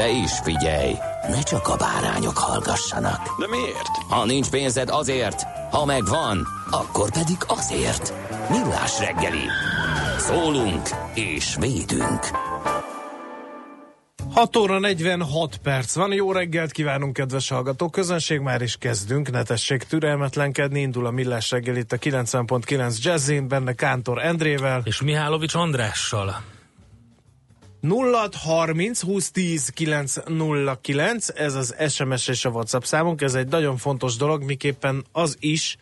De is figyelj, ne csak a bárányok hallgassanak. De miért? Ha nincs pénzed azért, ha megvan, akkor pedig azért. Millás reggeli. Szólunk és védünk. 6 óra 46 perc van. Jó reggelt kívánunk, kedves hallgató közönség. Már is kezdünk. Ne tessék türelmetlenkedni. Indul a Millás reggel itt a 90.9 Jazzin, benne Kántor Endrével. És Mihálovics Andrással. 0 30 20 10 909, ez az SMS és a WhatsApp számunk, ez egy nagyon fontos dolog, miképpen az is,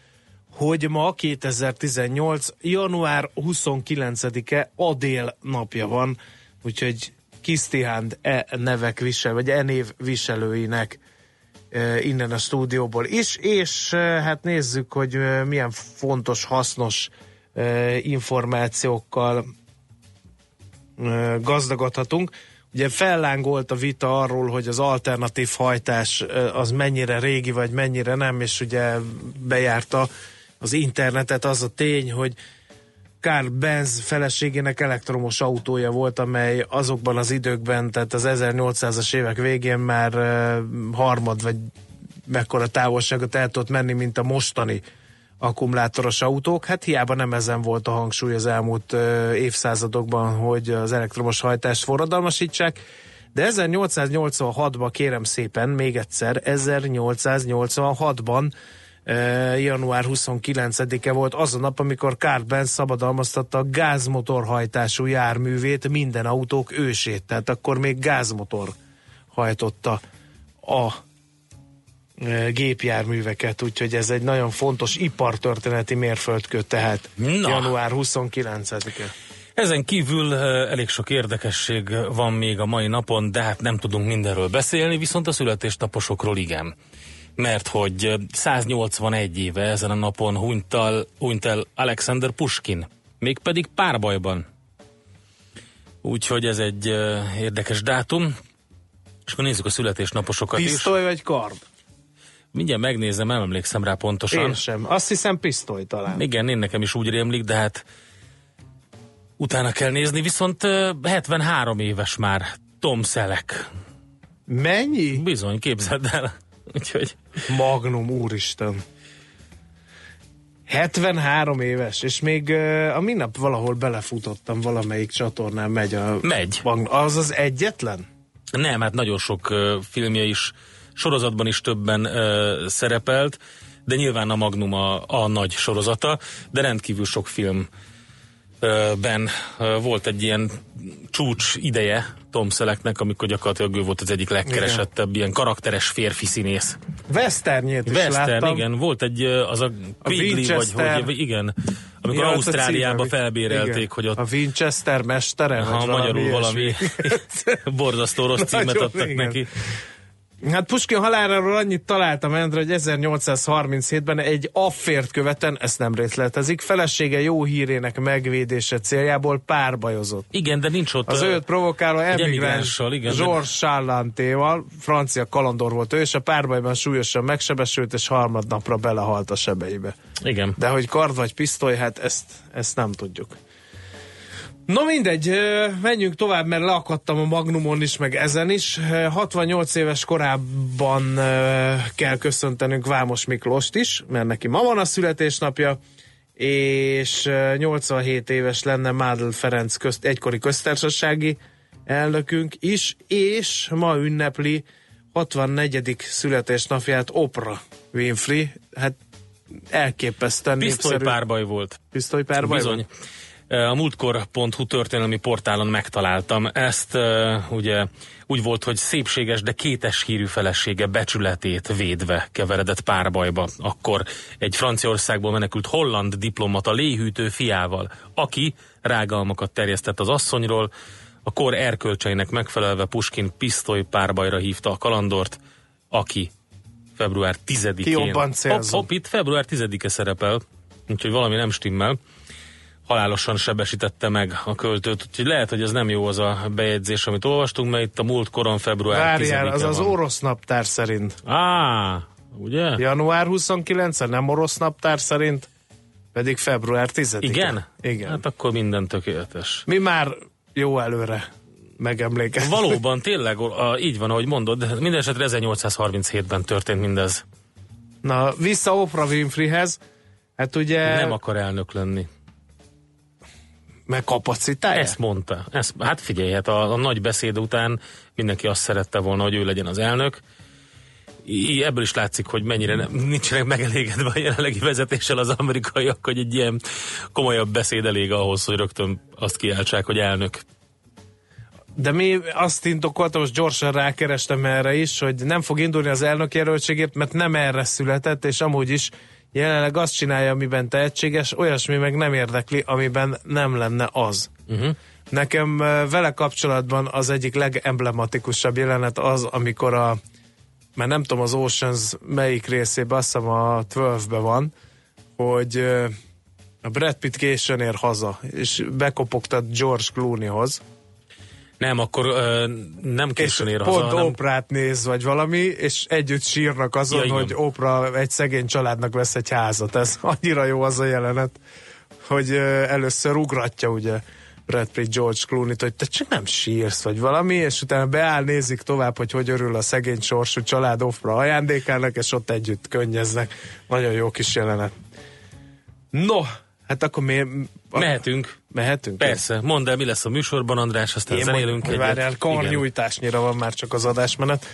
hogy ma 2018. január 29-e Adél napja van, úgyhogy Kisztihánd e nevek visel, vagy e név viselőinek e, innen a stúdióból is, és e, hát nézzük, hogy e, milyen fontos, hasznos e, információkkal gazdagodhatunk. Ugye fellángolt a vita arról, hogy az alternatív hajtás az mennyire régi, vagy mennyire nem, és ugye bejárta az internetet az a tény, hogy Karl Benz feleségének elektromos autója volt, amely azokban az időkben, tehát az 1800-as évek végén már harmad vagy mekkora távolságot el tudott menni, mint a mostani akkumulátoros autók. Hát hiába nem ezen volt a hangsúly az elmúlt évszázadokban, hogy az elektromos hajtást forradalmasítsák. De 1886-ban kérem szépen, még egyszer, 1886-ban január 29-e volt az a nap, amikor Karl Benz szabadalmaztatta a gázmotorhajtású járművét, minden autók ősét. Tehát akkor még gázmotor hajtotta a gépjárműveket, úgyhogy ez egy nagyon fontos ipartörténeti mérföldkő, tehát Na. január 29-e. Ezen kívül elég sok érdekesség van még a mai napon, de hát nem tudunk mindenről beszélni, viszont a születésnaposokról igen mert hogy 181 éve ezen a napon hunyt el, hunyt el Alexander Puskin, mégpedig párbajban. Úgyhogy ez egy érdekes dátum. És akkor nézzük a születésnaposokat pisztoly is. Pisztoly vagy kard? Mindjárt megnézem, nem emlékszem rá pontosan. Én sem. Azt hiszem pisztoly talán. Igen, én nekem is úgy rémlik, de hát utána kell nézni. Viszont 73 éves már Tom Selleck. Mennyi? Bizony, képzeld el. Úgyhogy... Magnum, úristen. 73 éves, és még a minap valahol belefutottam, valamelyik csatornán megy a... Megy. Az az egyetlen? Nem, hát nagyon sok filmje is, sorozatban is többen uh, szerepelt, de nyilván a Magnum a, a nagy sorozata, de rendkívül sok film ben volt egy ilyen csúcs ideje Tom Sellecknek, amikor gyakorlatilag ő volt az egyik legkeresettebb igen. ilyen karakteres férfi színész. Westernjét is Western, láttam. igen. Volt egy, az a Quigley, vagy hogy, igen. Amikor ja, Ausztráliába felbérelték, igen. hogy ott... A Winchester mestere? Ha magyarul valami borzasztó rossz címet adtak igen. neki. Hát Puskin haláláról annyit találtam, Endre, hogy 1837-ben egy affért követen, ezt nem részletezik, felesége jó hírének megvédése céljából párbajozott. Igen, de nincs ott. Az őt provokáló emigráns Georges Charlantéval, francia kalandor volt ő, és a párbajban súlyosan megsebesült, és harmadnapra belehalt a sebeibe. Igen. De hogy kard vagy pisztoly, hát ezt, ezt nem tudjuk. No mindegy, menjünk tovább, mert leakadtam a Magnumon is, meg ezen is. 68 éves korában kell köszöntenünk Vámos Miklóst is, mert neki ma van a születésnapja, és 87 éves lenne Mádl Ferenc közt, egykori köztársasági elnökünk is, és ma ünnepli 64. születésnapját Oprah Winfrey. Hát elképesztően népszerű. Pisztolypárbaj volt. Pisztolypárbaj Bizony. A múltkor.hu történelmi portálon megtaláltam. Ezt ugye úgy volt, hogy szépséges, de kétes hírű felesége becsületét védve keveredett párbajba. Akkor egy Franciaországból menekült holland diplomata léhűtő fiával, aki rágalmakat terjesztett az asszonyról, a kor erkölcseinek megfelelve Puskin pisztoly párbajra hívta a kalandort, aki február 10-én... Ki jobban hopp, hopp, itt február 10-e szerepel, úgyhogy valami nem stimmel halálosan sebesítette meg a költőt, úgyhogy lehet, hogy ez nem jó az a bejegyzés, amit olvastunk, mert itt a múlt koron február Várjál, az van. az orosz naptár szerint. Á, ugye? Január 29 nem orosz naptár szerint, pedig február 10 -e. Igen? Igen. Hát akkor minden tökéletes. Mi már jó előre megemlékeztünk. Valóban, tényleg, a, így van, ahogy mondod, minden esetre 1837-ben történt mindez. Na, vissza Oprah Winfreyhez. Hát ugye... Nem akar elnök lenni. Meg kapacitája? Ezt mondta. Ezt, hát figyelj, hát a, a nagy beszéd után mindenki azt szerette volna, hogy ő legyen az elnök. I, ebből is látszik, hogy mennyire nem, nincsenek megelégedve a jelenlegi vezetéssel az amerikaiak, hogy egy ilyen komolyabb beszéd elég ahhoz, hogy rögtön azt kiáltsák, hogy elnök. De mi azt indokolta, most gyorsan rákerestem erre is, hogy nem fog indulni az elnök jelöltségért, mert nem erre született, és amúgy is jelenleg azt csinálja, amiben tehetséges, olyasmi meg nem érdekli, amiben nem lenne az. Uh-huh. Nekem vele kapcsolatban az egyik legemblematikusabb jelenet az, amikor a már nem tudom az Oceans melyik részében, azt hiszem a 12-ben van, hogy a Brad Pitt későn ér haza, és bekopogtat George Clooneyhoz, nem, akkor ö, nem későn ér haza, Pont hanem... Oprát néz, vagy valami, és együtt sírnak azon, ja, hogy Oprah egy szegény családnak vesz egy házat. Ez annyira jó az a jelenet, hogy ö, először ugratja ugye Brad Pitt George Clooney-t, hogy te csak nem sírsz, vagy valami, és utána beáll, nézik tovább, hogy hogy örül a szegény sorsú család Oprah ajándékának, és ott együtt könnyeznek. Nagyon jó kis jelenet. No, Hát akkor mi... Mehetünk. Mehetünk? Persze. Mondd el, mi lesz a műsorban, András, aztán Én zenélünk egyet. Várjál, karnyújtásnyira van már csak az adásmenet.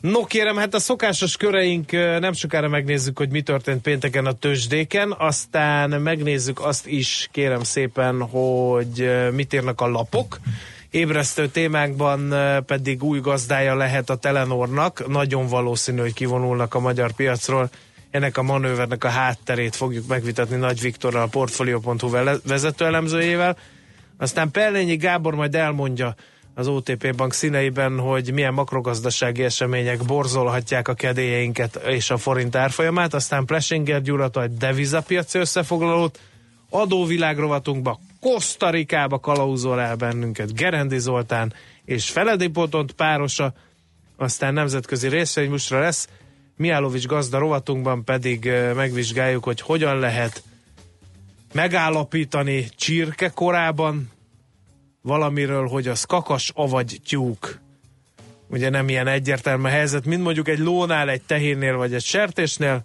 No kérem, hát a szokásos köreink nem sokára megnézzük, hogy mi történt pénteken a tőzsdéken, aztán megnézzük azt is, kérem szépen, hogy mit írnak a lapok. Ébresztő témákban pedig új gazdája lehet a Telenornak, nagyon valószínű, hogy kivonulnak a magyar piacról ennek a manővernek a hátterét fogjuk megvitatni Nagy Viktorral, a Portfolio.hu vezető elemzőjével. Aztán Pellényi Gábor majd elmondja az OTP Bank színeiben, hogy milyen makrogazdasági események borzolhatják a kedélyeinket és a forint árfolyamát. Aztán Plesinger Gyurata egy devizapiaci összefoglalót, adóvilágrovatunkba Costa Rikába kalauzol el bennünket Gerendi Zoltán és Feledi Potont párosa, aztán nemzetközi részvénymusra lesz, Miálovics gazda rovatunkban pedig megvizsgáljuk, hogy hogyan lehet megállapítani csirke korában valamiről, hogy az kakas, avagy tyúk. Ugye nem ilyen egyértelmű helyzet, mint mondjuk egy lónál, egy tehénnél, vagy egy sertésnél.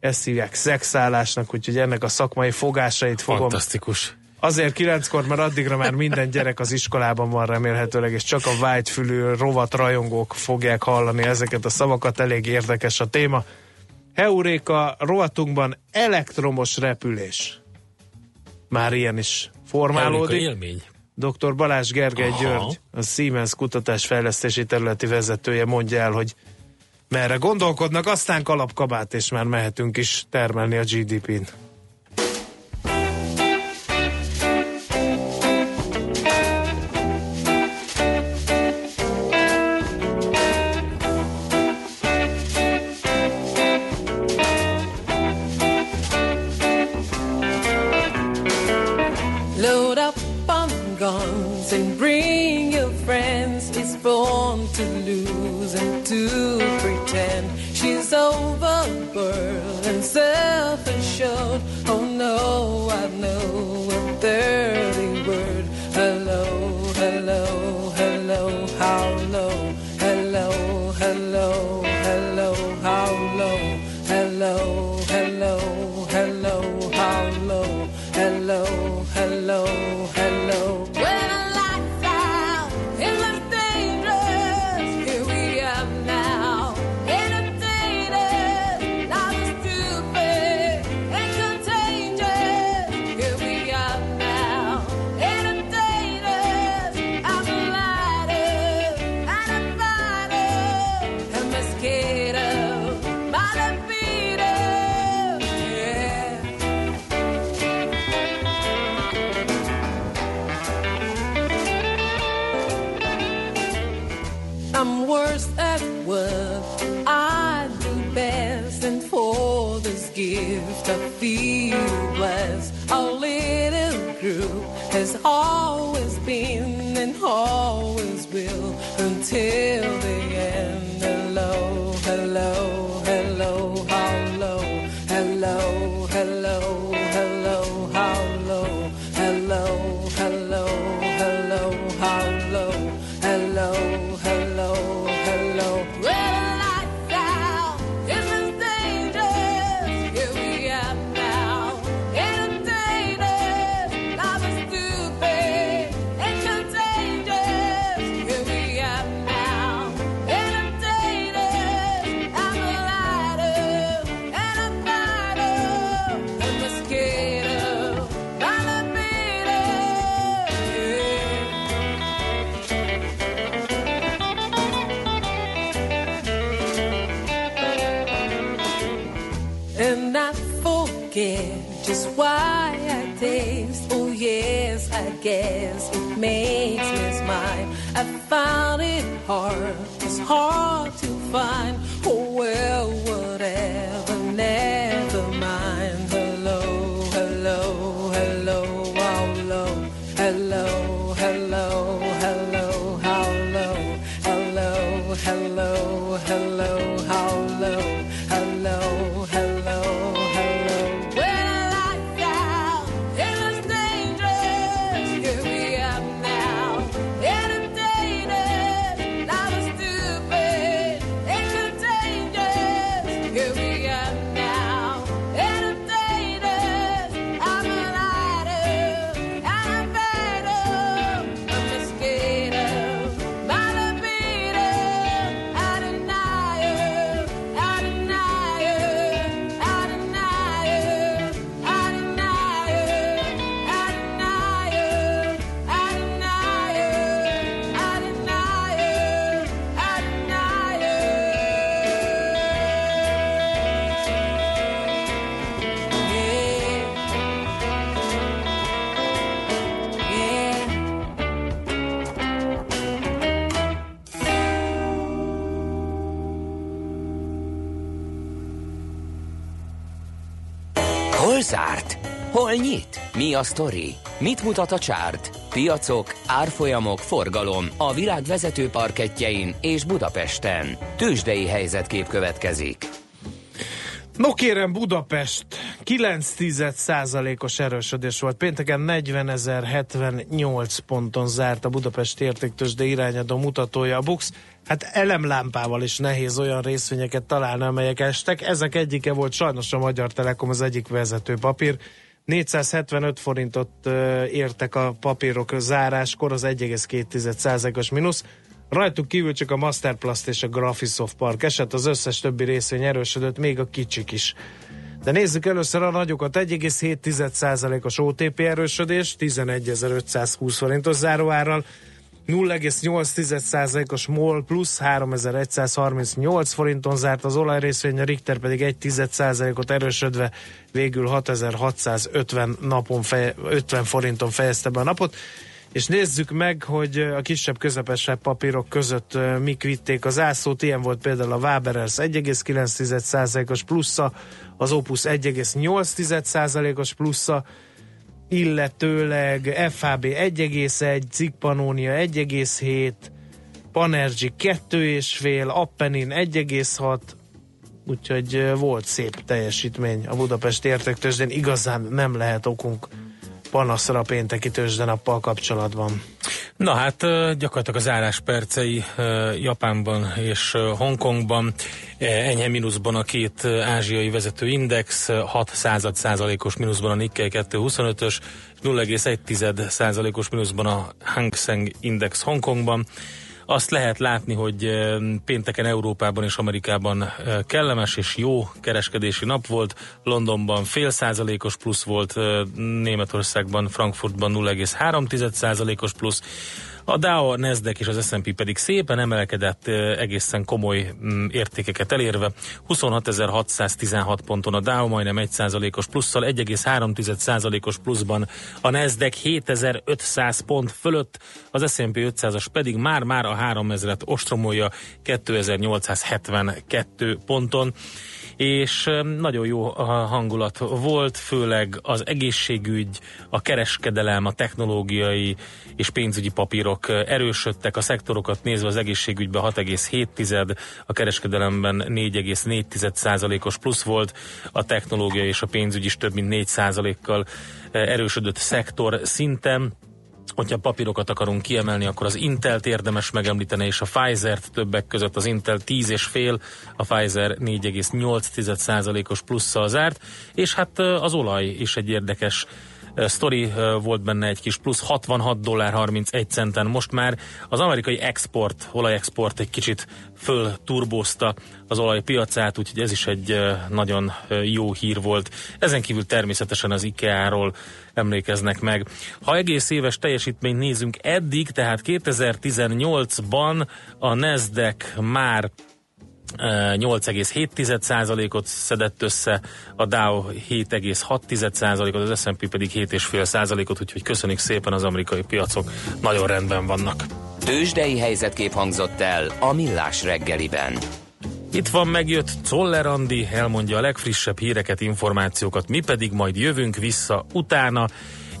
Ezt hívják szexállásnak, úgyhogy ennek a szakmai fogásait fogom Fantasztikus. Azért kilenckor, mert addigra már minden gyerek az iskolában van remélhetőleg, és csak a vágyfülű rovat rajongók fogják hallani ezeket a szavakat, elég érdekes a téma. Heuréka rovatunkban elektromos repülés. Már ilyen is formálódik. élmény. Dr. Balázs Gergely Aha. György, a Siemens kutatásfejlesztési területi vezetője mondja el, hogy merre gondolkodnak, aztán kalapkabát, és már mehetünk is termelni a GDP-n. Guess makes me smile. A sztori? Mit mutat a csárt? Piacok, árfolyamok, forgalom a világ vezető parketjein és Budapesten. Tősdei helyzetkép következik. No kérem, Budapest 9 os erősödés volt. Pénteken 40.078 ponton zárt a Budapest értéktősde irányadó mutatója a Bux. Hát elemlámpával is nehéz olyan részvényeket találni, amelyek estek. Ezek egyike volt sajnos a Magyar Telekom az egyik vezető papír. 475 forintot értek a papírok záráskor, az 1,2%-os mínusz. Rajtuk kívül csak a Masterplast és a Graphisoft Park eset, az összes többi részvény erősödött, még a kicsik is. De nézzük először a nagyokat. 1,7%-os OTP erősödés, 11.520 forintos záróárral, 0,8%-os MOL plusz 3138 forinton zárt az olajrészvény, a Richter pedig 1,1%-ot erősödve végül 6650 napon feje, 50 forinton fejezte be a napot. És nézzük meg, hogy a kisebb, közepesebb papírok között mik vitték az ászlót. Ilyen volt például a Waberers 1,9%-os plusza, az Opus 1,8%-os plusza, illetőleg FHB 1,1, Cig Pannonia 1,7, Panergy 2,5, Appenin 1,6, úgyhogy volt szép teljesítmény a Budapest értéktőzsdén. Igazán nem lehet okunk panaszra a pénteki tőzsdenappal kapcsolatban. Na hát gyakorlatilag az álláspercei Japánban és Hongkongban e, enyhe mínuszban a két ázsiai vezető index, ö, 6 század százalékos mínuszban a Nikkei 225-ös, 0,1 százalékos mínuszban a Hang Seng Index Hongkongban. Azt lehet látni, hogy pénteken Európában és Amerikában kellemes és jó kereskedési nap volt. Londonban fél százalékos plusz volt, Németországban, Frankfurtban 0,3 százalékos plusz. A Dow, a Nasdaq és az S&P pedig szépen emelkedett egészen komoly mm, értékeket elérve. 26.616 ponton a Dow majdnem 1%-os plusszal, 1,3%-os pluszban a Nasdaq 7500 pont fölött, az S&P 500-as pedig már-már a 3000-et ostromolja 2872 ponton és nagyon jó hangulat volt, főleg az egészségügy, a kereskedelem, a technológiai és pénzügyi papírok erősödtek, a szektorokat nézve az egészségügyben 6,7, a kereskedelemben 4,4 százalékos plusz volt, a technológia és a pénzügy is több mint 4 százalékkal erősödött szektor szinten hogyha papírokat akarunk kiemelni, akkor az Intelt érdemes megemlíteni, és a Pfizer-t többek között az Intel 10,5, a Pfizer 4,8%-os plusszal zárt, és hát az olaj is egy érdekes sztori volt benne egy kis plusz 66 dollár 31 centen. Most már az amerikai export, olajexport egy kicsit föl turbózta az olajpiacát, úgyhogy ez is egy nagyon jó hír volt. Ezen kívül természetesen az IKEA-ról emlékeznek meg. Ha egész éves teljesítményt nézünk eddig, tehát 2018-ban a Nasdaq már 8,7%-ot szedett össze, a Dow 7,6%-ot, az S&P pedig 7,5%-ot, úgyhogy köszönjük szépen az amerikai piacok, nagyon rendben vannak. Tőzsdei helyzetkép hangzott el a Millás reggeliben. Itt van megjött Czoller Andi, elmondja a legfrissebb híreket, információkat, mi pedig majd jövünk vissza utána,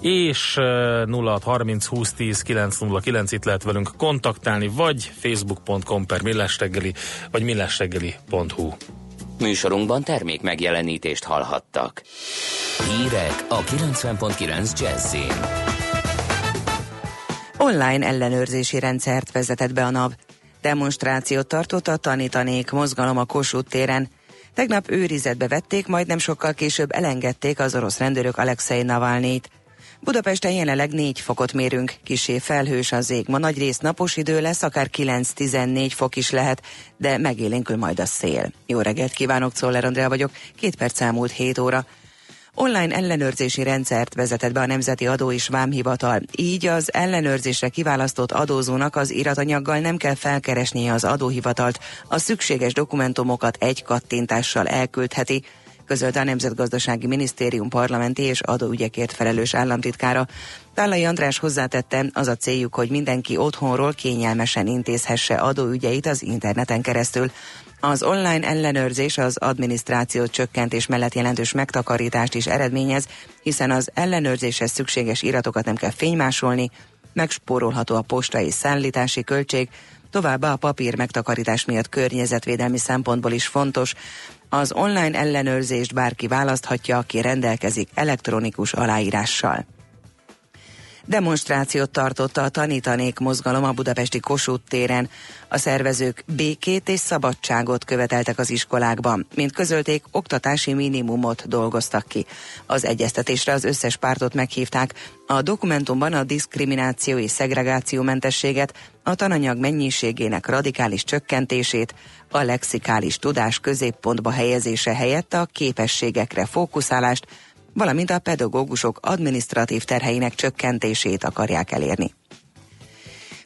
és 0630 20 10 909 itt lehet velünk kontaktálni, vagy facebook.com per millásreggeli, vagy millásreggeli.hu. Műsorunkban termék megjelenítést hallhattak. Hírek a 90.9 Jazzin. Online ellenőrzési rendszert vezetett be a NAV. Demonstrációt tartott a tanítanék mozgalom a Kossuth téren. Tegnap őrizetbe vették, majd nem sokkal később elengedték az orosz rendőrök Alexei Navalnyit. Budapesten jelenleg 4 fokot mérünk, kisé felhős az ég. Ma nagy rész napos idő lesz, akár 9-14 fok is lehet, de megélénkül majd a szél. Jó reggelt kívánok, Czoller Andrea vagyok, két perc elmúlt 7 óra. Online ellenőrzési rendszert vezetett be a Nemzeti Adó és Vámhivatal. Így az ellenőrzésre kiválasztott adózónak az iratanyaggal nem kell felkeresnie az adóhivatalt, a szükséges dokumentumokat egy kattintással elküldheti, közölte a Nemzetgazdasági Minisztérium parlamenti és adóügyekért felelős államtitkára. Tállai András hozzátette, az a céljuk, hogy mindenki otthonról kényelmesen intézhesse adóügyeit az interneten keresztül. Az online ellenőrzés az adminisztráció csökkentés mellett jelentős megtakarítást is eredményez, hiszen az ellenőrzéshez szükséges iratokat nem kell fénymásolni, megspórolható a postai szállítási költség, Továbbá a papír megtakarítás miatt környezetvédelmi szempontból is fontos. Az online ellenőrzést bárki választhatja, aki rendelkezik elektronikus aláírással. Demonstrációt tartotta a tanítanék mozgalom a budapesti Kossuth téren. A szervezők békét és szabadságot követeltek az iskolákban. Mint közölték, oktatási minimumot dolgoztak ki. Az egyeztetésre az összes pártot meghívták. A dokumentumban a diszkrimináció és szegregáció mentességet, a tananyag mennyiségének radikális csökkentését, a lexikális tudás középpontba helyezése helyett a képességekre fókuszálást, valamint a pedagógusok adminisztratív terheinek csökkentését akarják elérni.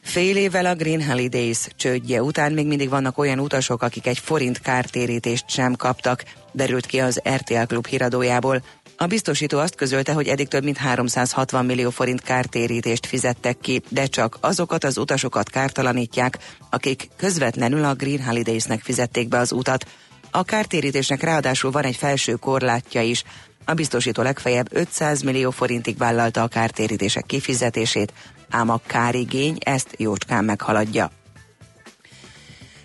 Fél évvel a Green Holidays csődje után még mindig vannak olyan utasok, akik egy forint kártérítést sem kaptak, derült ki az RTL Klub híradójából. A biztosító azt közölte, hogy eddig több mint 360 millió forint kártérítést fizettek ki, de csak azokat az utasokat kártalanítják, akik közvetlenül a Green Holidays-nek fizették be az utat. A kártérítésnek ráadásul van egy felső korlátja is, a biztosító legfeljebb 500 millió forintig vállalta a kártérítések kifizetését, ám a kárigény ezt jócskán meghaladja.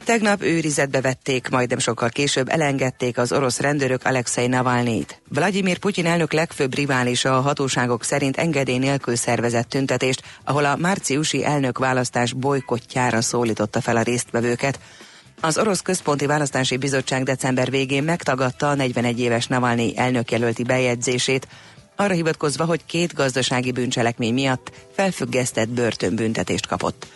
Tegnap őrizetbe vették, majdnem sokkal később elengedték az orosz rendőrök Alexei Navalnyit. Vladimir Putyin elnök legfőbb riválisa a hatóságok szerint engedély nélkül szervezett tüntetést, ahol a márciusi elnök választás bolykottjára szólította fel a résztvevőket. Az Orosz Központi Választási Bizottság december végén megtagadta a 41 éves Navalnyi elnökjelölti bejegyzését, arra hivatkozva, hogy két gazdasági bűncselekmény miatt felfüggesztett börtönbüntetést kapott.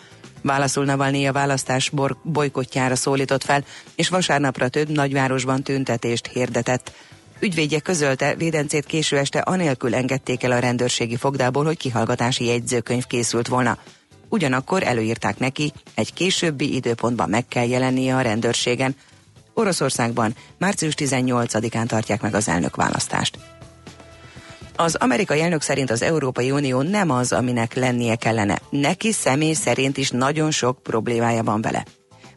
Válaszul Navalnyi a választás bolykottjára szólított fel, és vasárnapra több nagyvárosban tüntetést hirdetett. Ügyvédje közölte, védencét késő este anélkül engedték el a rendőrségi fogdából, hogy kihallgatási jegyzőkönyv készült volna. Ugyanakkor előírták neki, egy későbbi időpontban meg kell jelennie a rendőrségen. Oroszországban március 18-án tartják meg az elnökválasztást. Az amerikai elnök szerint az Európai Unió nem az, aminek lennie kellene. Neki személy szerint is nagyon sok problémája van vele.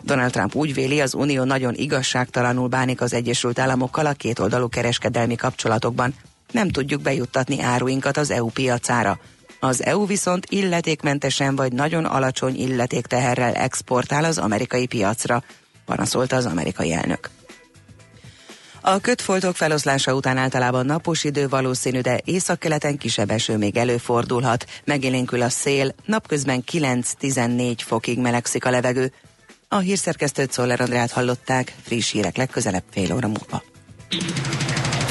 Donald Trump úgy véli, az Unió nagyon igazságtalanul bánik az Egyesült Államokkal a kétoldalú kereskedelmi kapcsolatokban. Nem tudjuk bejuttatni áruinkat az EU piacára. Az EU viszont illetékmentesen vagy nagyon alacsony illetékteherrel exportál az amerikai piacra, panaszolta az amerikai elnök. A kötfoltok feloszlása után általában napos idő valószínű, de északkeleten kisebb eső még előfordulhat. Megélénkül a szél, napközben 9-14 fokig melegszik a levegő. A hírszerkesztőt Szoller Andrát hallották, friss hírek legközelebb fél óra múlva.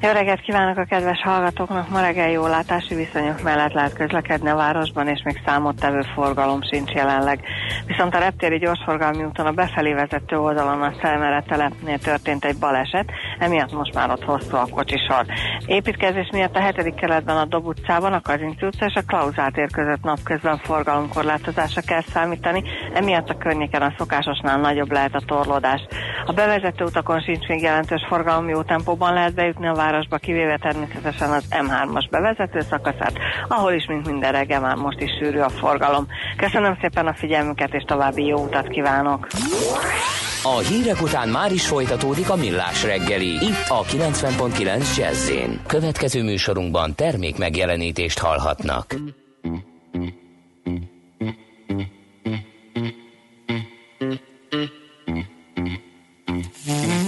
Jó reggelt kívánok a kedves hallgatóknak! Ma reggel jó látási viszonyok mellett lehet közlekedni a városban, és még számottevő forgalom sincs jelenleg. Viszont a reptéri gyorsforgalmi úton a befelé vezető oldalon a Szelmere telepnél történt egy baleset, emiatt most már ott hosszú a kocsisor. Építkezés miatt a 7. keletben a Dob utcában, a Kazinci utca és a Klauzát ér között napközben forgalomkorlátozásra kell számítani, emiatt a környéken a szokásosnál nagyobb lehet a torlódás. A bevezető utakon sincs még jelentős forgalom, jó tempóban lehet bejutni a városba, kivéve természetesen az M3-as bevezető szakaszát, ahol is, mint minden reggel már most is sűrű a forgalom. Köszönöm szépen a figyelmüket, és további jó utat kívánok! A hírek után már is folytatódik a millás reggeli, itt a 90.9 jazz Következő műsorunkban termék megjelenítést hallhatnak. Mm-hmm.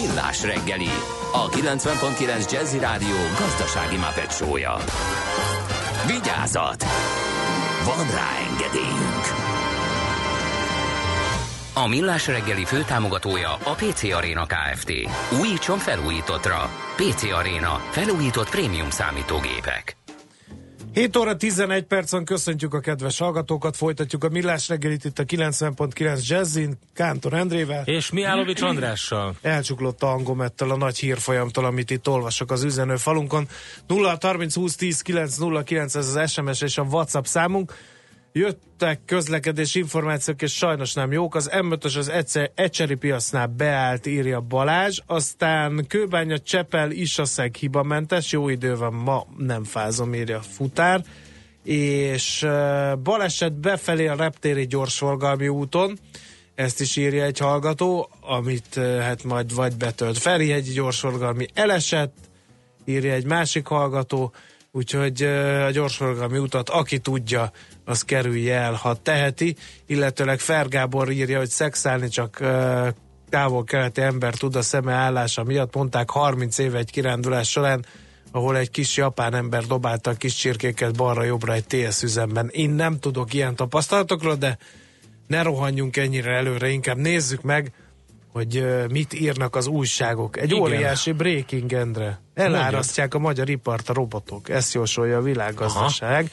Millás reggeli, a 90.9 Jazzy Rádió gazdasági mapetsója. Vigyázat! Van rá engedélyünk! A Millás reggeli főtámogatója a PC Arena Kft. Újítson felújítottra. PC Arena. Felújított prémium számítógépek. 7 óra 11 percen köszöntjük a kedves hallgatókat, folytatjuk a Millás reggelit itt a 90.9 Jazzin, Kántor Endrével. És Mihálovics Andrással. Elcsuklott a hangomettel a nagy hírfolyamtól, amit itt olvasok az üzenő falunkon. 0 30 20 10 909 ez az SMS és a WhatsApp számunk. Jöttek közlekedés információk, és sajnos nem jók. Az M5-ös az egyszer, Ecseri piacnál beállt, írja Balázs. Aztán Kőbánya, Csepel, Isaszeg hibamentes. Jó idő van, ma nem fázom, írja Futár. És baleset befelé a reptéri gyorsforgalmi úton. Ezt is írja egy hallgató, amit hát majd vagy betölt. Ferihegyi gyorsforgalmi elesett, írja egy másik hallgató, úgyhogy a gyorsforgalmi utat, aki tudja, az kerülje el, ha teheti, illetőleg Fergábor írja, hogy szexálni csak távol-keleti ember tud a szeme állása miatt, mondták 30 éve egy kirándulás során, ahol egy kis japán ember dobálta a kis csirkéket balra-jobbra egy TS üzemben. Én nem tudok ilyen tapasztalatokról, de ne rohanjunk ennyire előre, inkább nézzük meg, hogy mit írnak az újságok. Egy Igen. óriási breaking endre. Elárasztják a magyar ipart a robotok. Ezt jósolja a világgazdaság.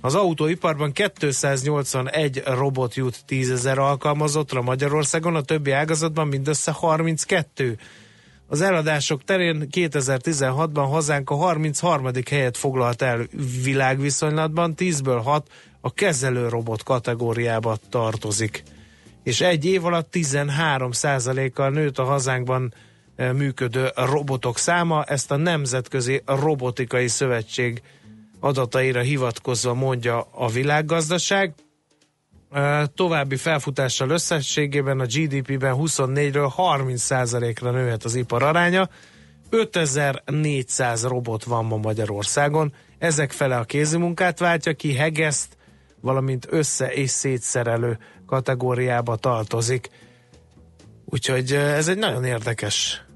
Az autóiparban 281 robot jut 10 ezer alkalmazottra Magyarországon, a többi ágazatban mindössze 32. Az eladások terén 2016-ban hazánk a 33. helyet foglalt el világviszonylatban, 10-ből 6 a kezelő robot kategóriába tartozik. És egy év alatt 13 kal nőtt a hazánkban eh, működő robotok száma, ezt a Nemzetközi Robotikai Szövetség adataira hivatkozva mondja a világgazdaság. További felfutással összességében a GDP-ben 24-ről 30%-ra nőhet az ipar aránya. 5400 robot van ma Magyarországon. Ezek fele a kézimunkát váltja ki, hegeszt, valamint össze- és szétszerelő kategóriába tartozik. Úgyhogy ez egy nagyon érdekes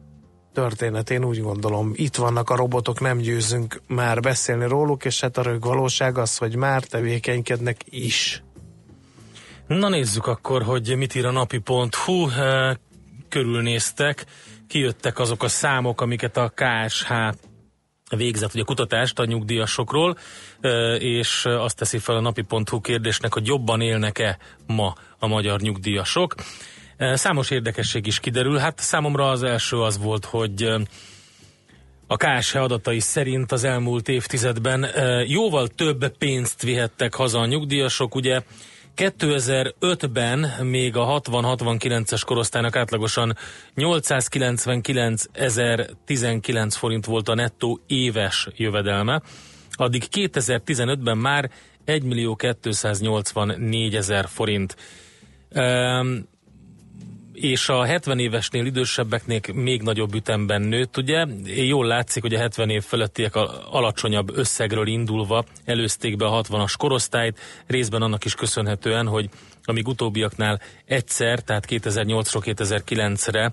történet, én úgy gondolom. Itt vannak a robotok, nem győzünk már beszélni róluk, és hát a rög valóság az, hogy már tevékenykednek is. Na nézzük akkor, hogy mit ír a napi.hu. Eh, Körülnéztek, kijöttek azok a számok, amiket a KSH végzett ugye kutatást a nyugdíjasokról, eh, és azt teszi fel a napi.hu kérdésnek, hogy jobban élnek-e ma a magyar nyugdíjasok. Számos érdekesség is kiderül. Hát számomra az első az volt, hogy a KSH adatai szerint az elmúlt évtizedben jóval több pénzt vihettek haza a nyugdíjasok, ugye 2005-ben még a 60-69-es korosztálynak átlagosan 899.019 forint volt a nettó éves jövedelme, addig 2015-ben már 1.284.000 forint. És a 70 évesnél idősebbeknél még nagyobb ütemben nőtt, ugye? Jól látszik, hogy a 70 év felettiek a alacsonyabb összegről indulva előzték be a 60-as korosztályt, részben annak is köszönhetően, hogy amíg utóbbiaknál egyszer, tehát 2008-ról 2009-re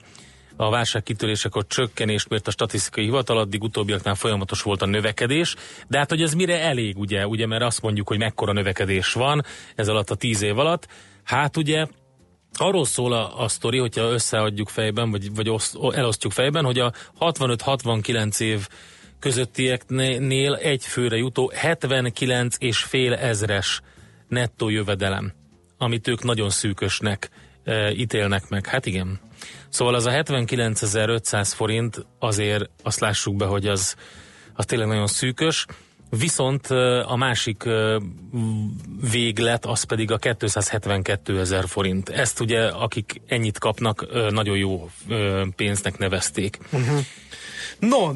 a válság kitörésekor csökkenést mért a statisztikai hivatal, addig utóbbiaknál folyamatos volt a növekedés, de hát hogy ez mire elég, ugye, ugye mert azt mondjuk, hogy mekkora növekedés van ez alatt a tíz év alatt, hát ugye arról szól a, a sztori, hogyha összeadjuk fejben, vagy, vagy oszt, elosztjuk fejben, hogy a 65-69 év közöttieknél egy főre jutó 79 és fél ezres nettó jövedelem, amit ők nagyon szűkösnek e, ítélnek meg. Hát igen. Szóval az a 79.500 forint azért azt lássuk be, hogy az, az tényleg nagyon szűkös. Viszont a másik véglet az pedig a 272 ezer forint. Ezt ugye, akik ennyit kapnak, nagyon jó pénznek nevezték. No,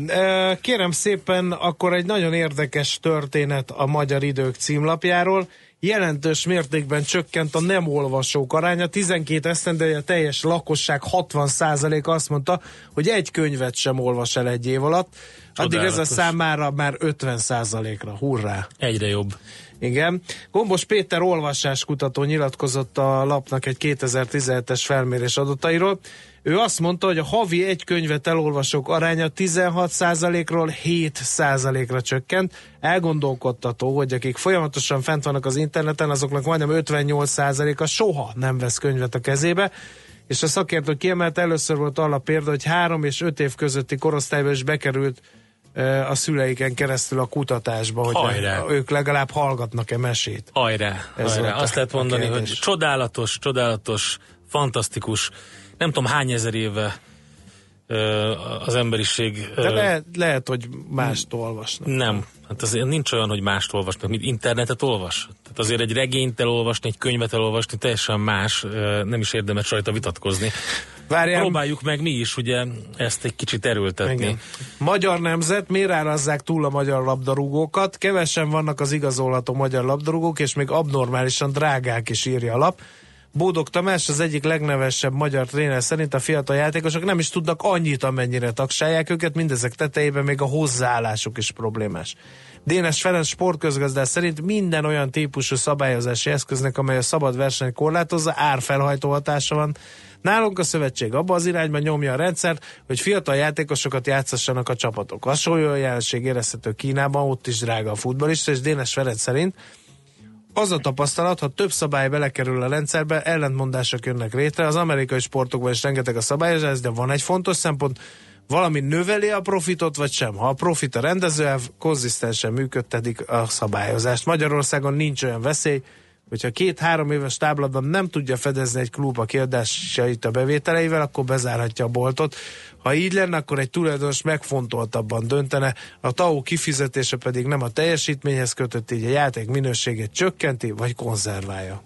kérem szépen, akkor egy nagyon érdekes történet a Magyar Idők címlapjáról. Jelentős mértékben csökkent a nem olvasók aránya. 12 esztendeje teljes lakosság 60% azt mondta, hogy egy könyvet sem olvas el egy év alatt. Addig ez a számára már 50%-ra. Hurrá! Egyre jobb. Igen. Gombos Péter olvasáskutató nyilatkozott a lapnak egy 2017-es felmérés adatairól. Ő azt mondta, hogy a havi egy könyvet elolvasók aránya 16%-ról 7%-ra csökkent. Elgondolkodtató, hogy akik folyamatosan fent vannak az interneten, azoknak majdnem 58%-a soha nem vesz könyvet a kezébe. És a szakértő kiemelt először volt arra példa, hogy három és öt év közötti korosztályba is bekerült a szüleiken keresztül a kutatásba, hogy Hajrá. ők legalább hallgatnak-e mesét. Hajrá, Ez hajrá. a- Azt lehet mondani, hogy csodálatos, csodálatos, fantasztikus. Nem tudom hány ezer éve az emberiség... De lehet, lehet, hogy mást olvasnak. Nem, hát azért nincs olyan, hogy mást olvasnak, mint internetet olvas. Tehát azért egy regényt elolvasni, egy könyvet elolvasni teljesen más, nem is érdemes rajta vitatkozni. Várjál, Próbáljuk meg mi is ugye ezt egy kicsit erőltetni. Igen. Magyar nemzet, miért árazzák túl a magyar labdarúgókat? Kevesen vannak az igazolható magyar labdarúgók, és még abnormálisan drágák is írja a lap. Bódog Tamás, az egyik legnevesebb magyar tréner szerint a fiatal játékosok nem is tudnak annyit, amennyire tagsálják őket, mindezek tetejében még a hozzáállásuk is problémás. Dénes Ferenc sportközgazdás szerint minden olyan típusú szabályozási eszköznek, amely a szabad versenyt korlátozza, árfelhajtó hatása van. Nálunk a szövetség abba az irányba nyomja a rendszert, hogy fiatal játékosokat játszassanak a csapatok. Hasonló jelenség érezhető Kínában, ott is drága a futballista, és Dénes Ferenc szerint az a tapasztalat, ha több szabály belekerül a rendszerbe, ellentmondások jönnek létre. Az amerikai sportokban is rengeteg a szabályozás, de van egy fontos szempont, valami növeli a profitot, vagy sem. Ha a profit a rendezőelv, konzisztensen működtetik a szabályozást. Magyarországon nincs olyan veszély, hogyha két-három éves táblatban nem tudja fedezni egy klub a kiadásait a bevételeivel, akkor bezárhatja a boltot. Ha így lenne, akkor egy tulajdonos megfontoltabban döntene, a TAO kifizetése pedig nem a teljesítményhez kötött, így a játék minőségét csökkenti, vagy konzerválja.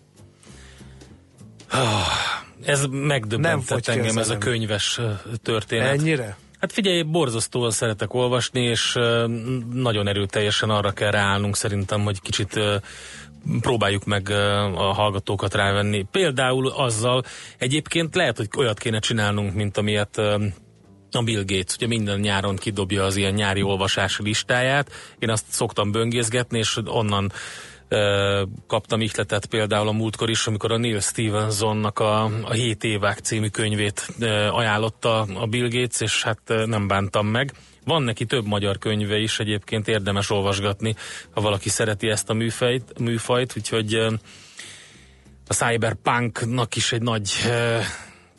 Ez Nem megdöbbentett engem, az ez a könyves történet. Ennyire? Hát figyelj, borzasztóan szeretek olvasni, és nagyon erőteljesen arra kell ráállnunk szerintem, hogy kicsit próbáljuk meg a hallgatókat rávenni. Például azzal, egyébként lehet, hogy olyat kéne csinálnunk, mint amilyet a Bill Gates, ugye minden nyáron kidobja az ilyen nyári olvasási listáját. Én azt szoktam böngészgetni, és onnan kaptam ihletet például a múltkor is, amikor a Neil Stevensonnak a, a 7 évák című könyvét ajánlotta a Bill Gates, és hát nem bántam meg. Van neki több magyar könyve is, egyébként érdemes olvasgatni, ha valaki szereti ezt a műfajt, műfajt úgyhogy a cyberpunknak is egy nagy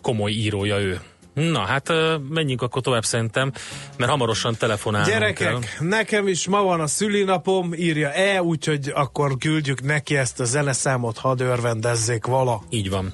komoly írója ő. Na, hát menjünk akkor tovább szerintem, mert hamarosan telefonálnunk Gyerekek, kell. nekem is ma van a szülinapom, írja E, úgyhogy akkor küldjük neki ezt a zeneszámot, hadd örvendezzék vala. Így van.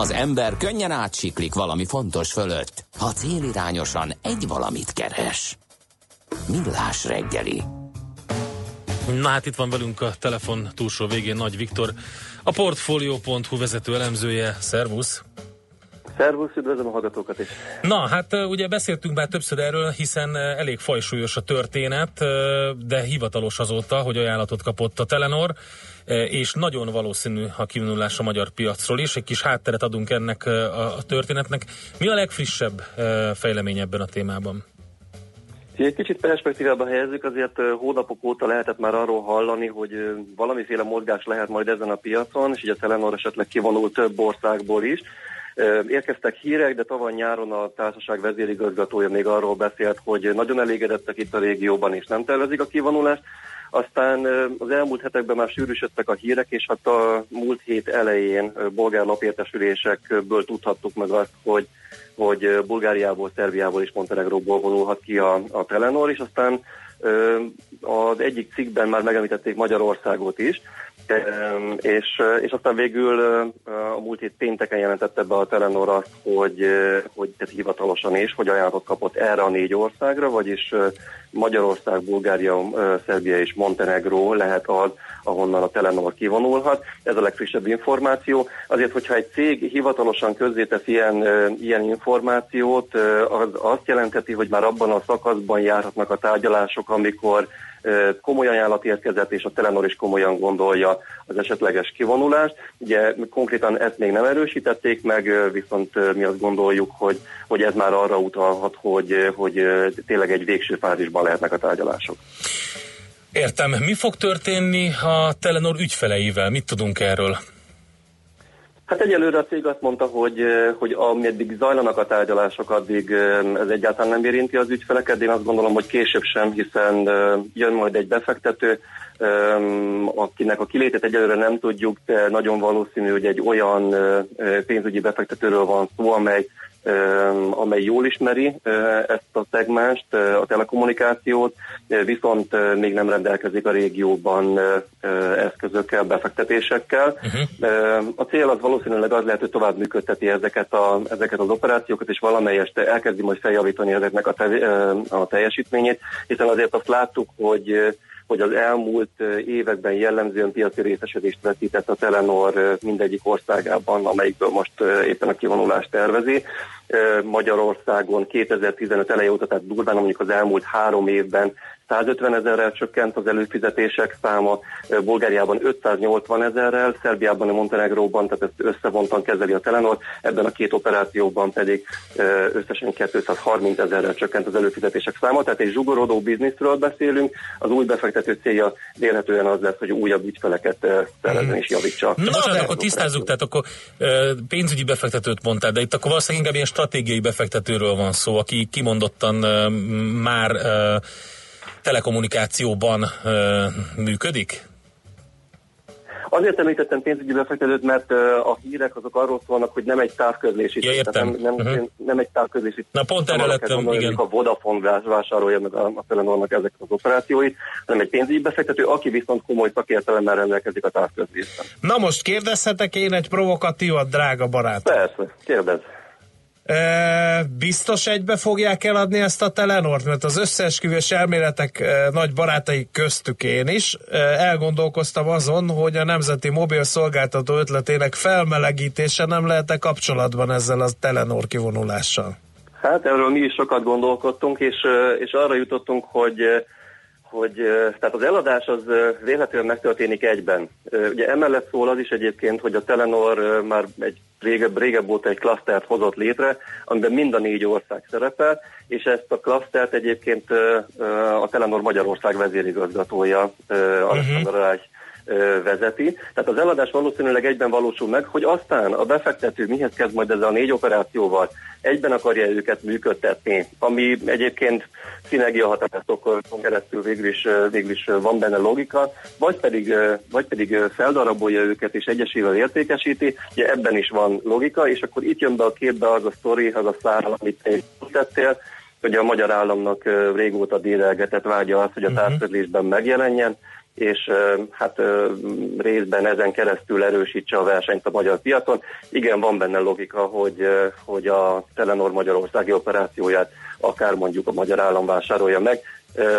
Az ember könnyen átsiklik valami fontos fölött, ha célirányosan egy valamit keres. Millás reggeli. Na hát itt van velünk a telefon túlsó végén Nagy Viktor, a Portfolio.hu vezető elemzője. Szervusz! Szervusz, üdvözlöm a hallgatókat is. Na, hát ugye beszéltünk már többször erről, hiszen elég fajsúlyos a történet, de hivatalos azóta, hogy ajánlatot kapott a Telenor, és nagyon valószínű a kivonulás a magyar piacról is. Egy kis hátteret adunk ennek a történetnek. Mi a legfrissebb fejlemény ebben a témában? Egy kicsit perspektívába helyezzük, azért hónapok óta lehetett már arról hallani, hogy valamiféle mozgás lehet majd ezen a piacon, és így a Telenor esetleg kivonul több országból is. Érkeztek hírek, de tavaly nyáron a társaság vezérigazgatója még arról beszélt, hogy nagyon elégedettek itt a régióban, és nem tervezik a kivonulást. Aztán az elmúlt hetekben már sűrűsödtek a hírek, és hát a múlt hét elején bolgár lapértesülésekből tudhattuk meg azt, hogy hogy Bulgáriából, Szerbiából és Montenegróból vonulhat ki a, a Telenor, és aztán az egyik cikkben már megemlítették Magyarországot is, és, és aztán végül a múlt hét pénteken jelentette be a Telenor azt, hogy, hogy tehát hivatalosan is, hogy ajánlatot kapott erre a négy országra, vagyis Magyarország, Bulgária, Szerbia és Montenegró lehet az, ahonnan a Telenor kivonulhat. Ez a legfrissebb információ. Azért, hogyha egy cég hivatalosan közzétesz ilyen, ilyen információt, az azt jelenteti, hogy már abban a szakaszban járhatnak a tárgyalások, amikor komoly ajánlat érkezett, és a Telenor is komolyan gondolja az esetleges kivonulást. Ugye konkrétan ezt még nem erősítették meg, viszont mi azt gondoljuk, hogy, hogy ez már arra utalhat, hogy, hogy tényleg egy végső fázisban lehetnek a tárgyalások. Értem. Mi fog történni a Telenor ügyfeleivel? Mit tudunk erről? Hát egyelőre a cég azt mondta, hogy, hogy ameddig zajlanak a tárgyalások, addig ez egyáltalán nem érinti az ügyfeleket. Én azt gondolom, hogy később sem, hiszen jön majd egy befektető, akinek a kilétét egyelőre nem tudjuk, de nagyon valószínű, hogy egy olyan pénzügyi befektetőről van szó, amely amely jól ismeri ezt a szegmást, a telekommunikációt, viszont még nem rendelkezik a régióban eszközökkel, befektetésekkel. Uh-huh. A cél az valószínűleg az lehet, hogy tovább működteti ezeket, a, ezeket az operációkat, és valamelyest elkezdi majd feljavítani ezeknek a, te, a teljesítményét, hiszen azért azt láttuk, hogy hogy az elmúlt években jellemzően piaci részesedést vetített a Telenor mindegyik országában, amelyikből most éppen a kivonulást tervezi. Magyarországon 2015 eleje óta, tehát durván mondjuk az elmúlt három évben 150 ezerrel csökkent az előfizetések száma, Bulgáriában 580 ezerrel, Szerbiában, Montenegróban, tehát ezt összevontan kezeli a Telenor, ebben a két operációban pedig összesen 230 ezerrel csökkent az előfizetések száma, tehát egy zsugorodó bizniszről beszélünk, az új befektető célja vélhetően az lesz, hogy újabb ügyfeleket szerezzen és javítsa. Na, most akkor tisztázzuk, tehát akkor pénzügyi befektetőt mondtál, de itt akkor valószínűleg inkább ilyen stratégiai befektetőről van szó, aki kimondottan már telekommunikációban ö, működik? Azért említettem pénzügyi befektetőt, mert a hírek azok arról szólnak, hogy nem egy távközlési ja, értem. nem, nem, uh-huh. nem egy távközlési Na pont erre lettem, igen. A Vodafone vásárolja meg a, a Telenornak ezeket az operációit, hanem egy pénzügyi befektető, aki viszont komoly szakértelemmel rendelkezik a távközlésben. Na most kérdezhetek én egy provokatívat, drága barát? Persze, kérdez. Biztos egybe fogják eladni ezt a Telenort, mert az összeesküvés elméletek nagy barátai köztük én is. Elgondolkoztam azon, hogy a Nemzeti Mobil Szolgáltató ötletének felmelegítése nem lehet-e kapcsolatban ezzel a Telenor kivonulással? Hát erről mi is sokat gondolkodtunk, és, és arra jutottunk, hogy hogy tehát az eladás az véletlenül megtörténik egyben. Ugye emellett szól az is egyébként, hogy a Telenor már egy régebb, régebb óta egy klasztert hozott létre, amiben mind a négy ország szerepel, és ezt a klasztert egyébként a Telenor Magyarország vezérigazgatója, Alexander uh-huh. Reich vezeti. Tehát az eladás valószínűleg egyben valósul meg, hogy aztán a befektető mihez kezd majd ezzel a négy operációval, egyben akarja őket működtetni, ami egyébként szinergia hatásokon keresztül végül is, végül is van benne logika, vagy pedig, vagy pedig feldarabolja őket és egyesével értékesíti, ugye ebben is van logika, és akkor itt jön be a képbe az a sztori, az a szál, amit te tettél, hogy a magyar államnak régóta dédelgetett vágya az, hogy a távközlésben megjelenjen, és hát részben ezen keresztül erősítse a versenyt a magyar piacon. Igen, van benne logika, hogy, hogy a Telenor Magyarországi operációját akár mondjuk a magyar állam vásárolja meg.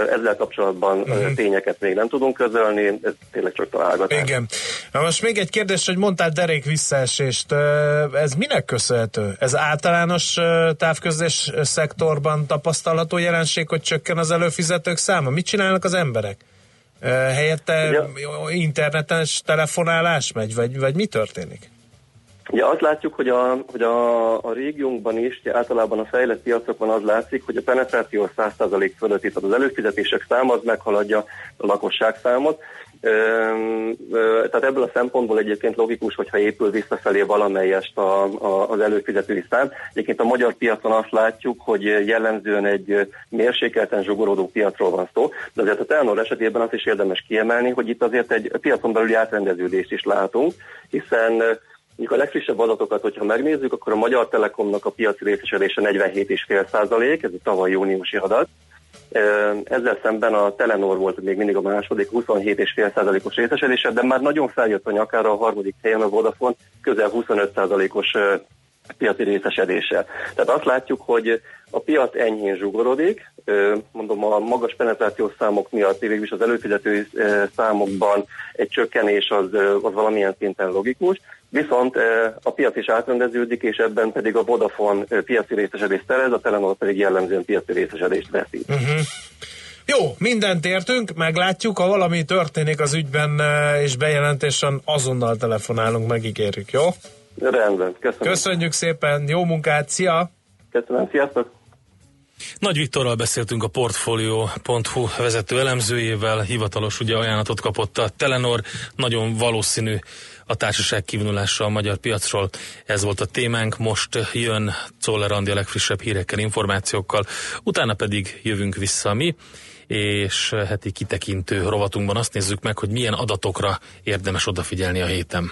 Ezzel kapcsolatban mm-hmm. tényeket még nem tudunk közölni, ez tényleg csak találgatás. Igen. Na most még egy kérdés, hogy mondtál derék visszaesést. Ez minek köszönhető? Ez általános távközlés szektorban tapasztalható jelenség, hogy csökken az előfizetők száma? Mit csinálnak az emberek? Helyette Ja. internetes telefonálás megy, vagy, vagy mi történik? Ugye azt látjuk, hogy a, hogy a, a régiónkban is, ugye általában a fejlett piacokon az látszik, hogy a penetráció 100% fölött, itt az előfizetések száma az meghaladja a lakosság számot. Tehát ebből a szempontból egyébként logikus, hogyha épül visszafelé valamelyest a, a, az előfizetői szám. Egyébként a magyar piacon azt látjuk, hogy jellemzően egy mérsékelten zsugorodó piacról van szó, de azért a Telenor esetében azt is érdemes kiemelni, hogy itt azért egy piacon belüli átrendeződést is látunk, hiszen Mondjuk a legfrissebb adatokat, hogyha megnézzük, akkor a Magyar Telekomnak a piaci részesedése 47,5 százalék, ez a tavaly júniusi adat. Ezzel szemben a Telenor volt még mindig a második, 27,5 százalékos részesedése, de már nagyon feljött a nyakára a harmadik helyen a Vodafone, közel 25 százalékos ö, piaci részesedéssel. Tehát azt látjuk, hogy a piac enyhén zsugorodik, mondom a magas penetrációs számok miatt végül is az előfizetői számokban egy csökkenés az, az valamilyen szinten logikus, viszont a piac is átrendeződik, és ebben pedig a Vodafone piaci részesedést szerez, a Telenor pedig jellemzően piaci részesedést veszít. Uh-huh. Jó, mindent értünk, meglátjuk, ha valami történik az ügyben, és bejelentésen azonnal telefonálunk, megígérjük, jó? Rendben, köszönöm. Köszönjük szépen, jó munkát, szia! Köszönöm, sziasztok! Nagy Viktorral beszéltünk a Portfolio.hu vezető elemzőjével, hivatalos ugye ajánlatot kapott a Telenor, nagyon valószínű a társaság kivonulása a magyar piacról. Ez volt a témánk, most jön Czoller Andi a legfrissebb hírekkel, információkkal, utána pedig jövünk vissza mi, és heti kitekintő rovatunkban azt nézzük meg, hogy milyen adatokra érdemes odafigyelni a héten.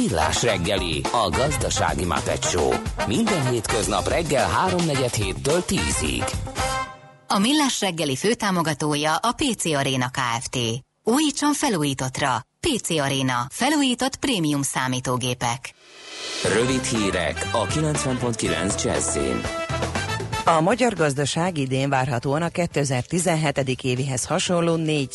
Millás reggeli, a gazdasági Muppet Minden hétköznap reggel 3.47-től 10-ig. A Millás reggeli főtámogatója a PC Arena Kft. Újítson felújítottra. PC Arena. Felújított prémium számítógépek. Rövid hírek a 90.9 Jazzin. A magyar gazdaság idén várhatóan a 2017. évihez hasonló 4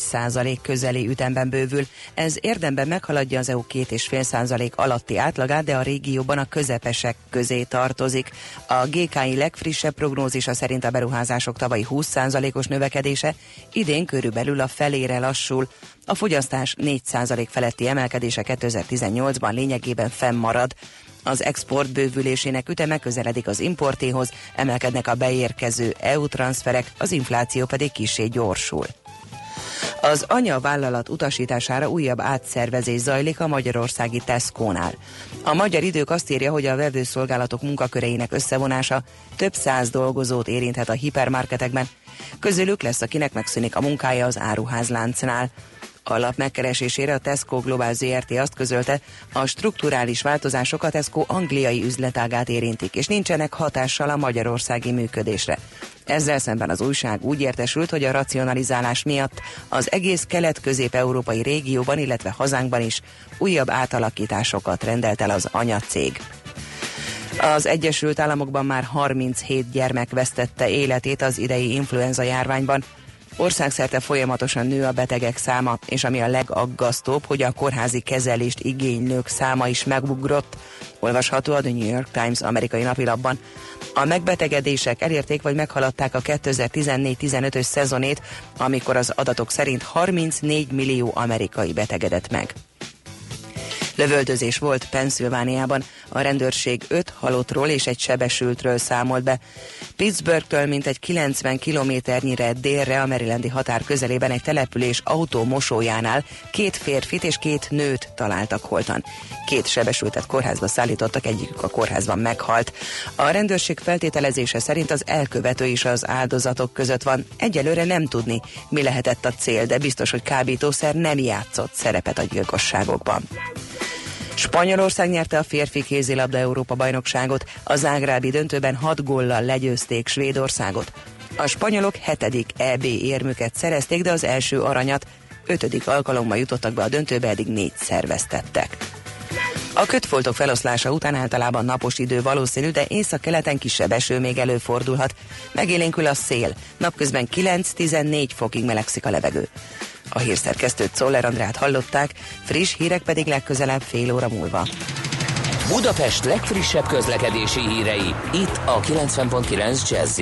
közeli ütemben bővül. Ez érdemben meghaladja az EU 2,5% alatti átlagát, de a régióban a közepesek közé tartozik. A GKI legfrissebb prognózisa szerint a beruházások tavalyi 20 os növekedése idén körülbelül a felére lassul. A fogyasztás 4% feletti emelkedése 2018-ban lényegében fennmarad. Az export bővülésének üteme közeledik az importéhoz, emelkednek a beérkező EU transferek, az infláció pedig kisé gyorsul. Az anyavállalat utasítására újabb átszervezés zajlik a magyarországi Tesco-nál. A magyar idők azt írja, hogy a vevőszolgálatok munkaköreinek összevonása több száz dolgozót érinthet a hipermarketekben. Közülük lesz, akinek megszűnik a munkája az áruházláncnál. A lap megkeresésére a Tesco Global ZRT azt közölte, a strukturális változások a Tesco angliai üzletágát érintik, és nincsenek hatással a magyarországi működésre. Ezzel szemben az újság úgy értesült, hogy a racionalizálás miatt az egész kelet-közép-európai régióban, illetve hazánkban is újabb átalakításokat rendelt el az anyacég. Az Egyesült Államokban már 37 gyermek vesztette életét az idei influenza járványban. Országszerte folyamatosan nő a betegek száma, és ami a legaggasztóbb, hogy a kórházi kezelést igénylők száma is megugrott, olvasható a The New York Times amerikai napilapban. A megbetegedések elérték vagy meghaladták a 2014-15-ös szezonét, amikor az adatok szerint 34 millió amerikai betegedett meg. Lövöldözés volt Pennsylvániában. A rendőrség öt halottról és egy sebesültről számolt be. Pittsburghtől mintegy 90 kilométernyire délre a Marylandi határ közelében egy település autómosójánál két férfit és két nőt találtak holtan. Két sebesültet kórházba szállítottak, egyikük a kórházban meghalt. A rendőrség feltételezése szerint az elkövető is az áldozatok között van. Egyelőre nem tudni, mi lehetett a cél, de biztos, hogy kábítószer nem játszott szerepet a gyilkosságokban. Spanyolország nyerte a férfi kézilabda Európa bajnokságot, a zágrábi döntőben 6 góllal legyőzték Svédországot. A spanyolok hetedik EB érmüket szerezték, de az első aranyat ötödik alkalommal jutottak be a döntőbe, eddig négy szerveztettek. A kötfoltok feloszlása után általában napos idő valószínű, de észak-keleten kisebb eső még előfordulhat. Megélénkül a szél, napközben 9-14 fokig melegszik a levegő. A hírszerkesztőt Czoller Andrát hallották, friss hírek pedig legközelebb fél óra múlva. Budapest legfrissebb közlekedési hírei, itt a 90.9 jazz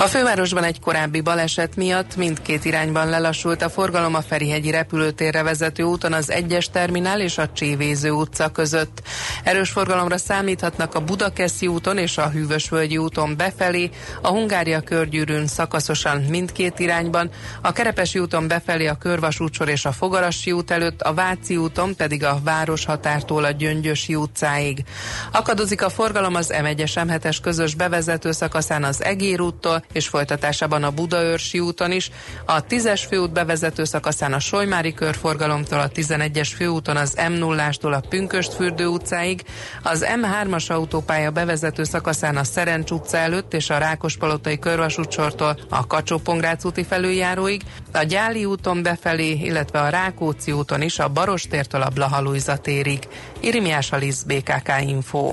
A fővárosban egy korábbi baleset miatt mindkét irányban lelassult a forgalom a Ferihegyi repülőtérre vezető úton az egyes terminál és a Csévéző utca között. Erős forgalomra számíthatnak a Budakeszi úton és a Hűvösvölgyi úton befelé, a Hungária körgyűrűn szakaszosan mindkét irányban, a Kerepesi úton befelé a Körvasútsor és a Fogarassi út előtt, a Váci úton pedig a Városhatártól a Gyöngyösi utcáig. Akadozik a forgalom az M1-es M7-es közös bevezető szakaszán az Egér úttól, és folytatásában a Budaörsi úton is, a 10-es főút bevezető szakaszán a Solymári körforgalomtól, a 11-es főúton az M0-ástól a Pünköstfürdő utcáig, az M3-as autópálya bevezető szakaszán a Szerencs utca előtt és a Rákospalotai körvasútsortól a kacsó úti felüljáróig, a Gyáli úton befelé, illetve a Rákóczi úton is a Barostértől a Blahalújza térig. Irimiás Alisz, BKK Info.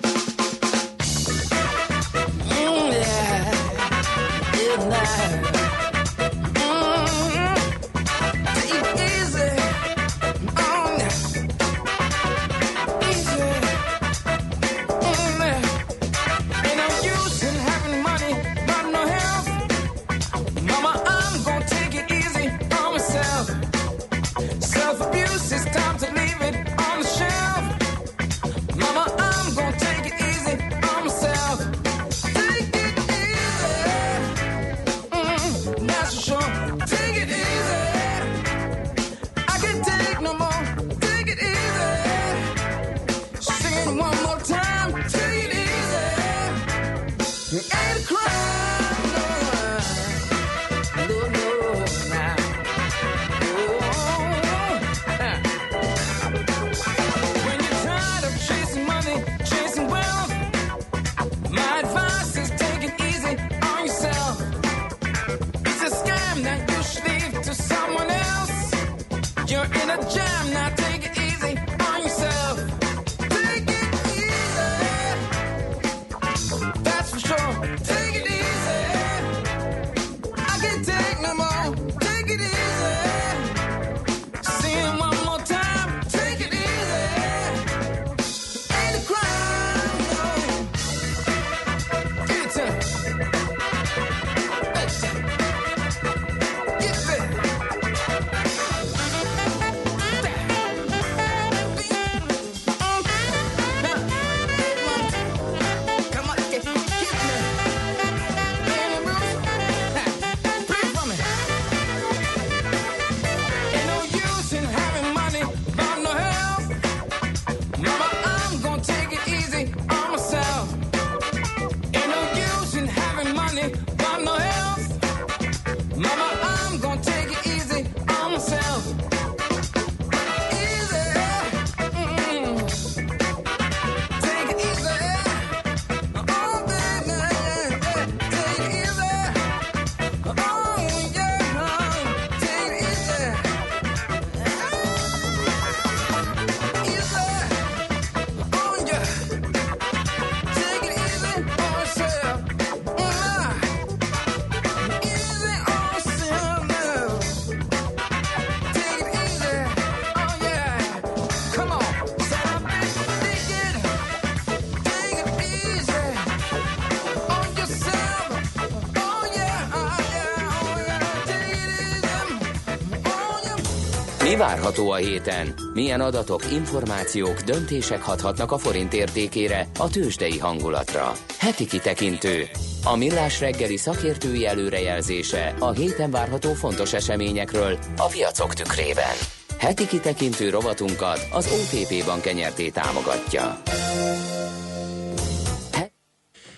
Várható a héten? Milyen adatok, információk, döntések hathatnak a forint értékére, a tőzsdei hangulatra? Heti kitekintő. A millás reggeli szakértői előrejelzése a héten várható fontos eseményekről a piacok tükrében. Heti kitekintő rovatunkat az OTP Bank nyerté támogatja.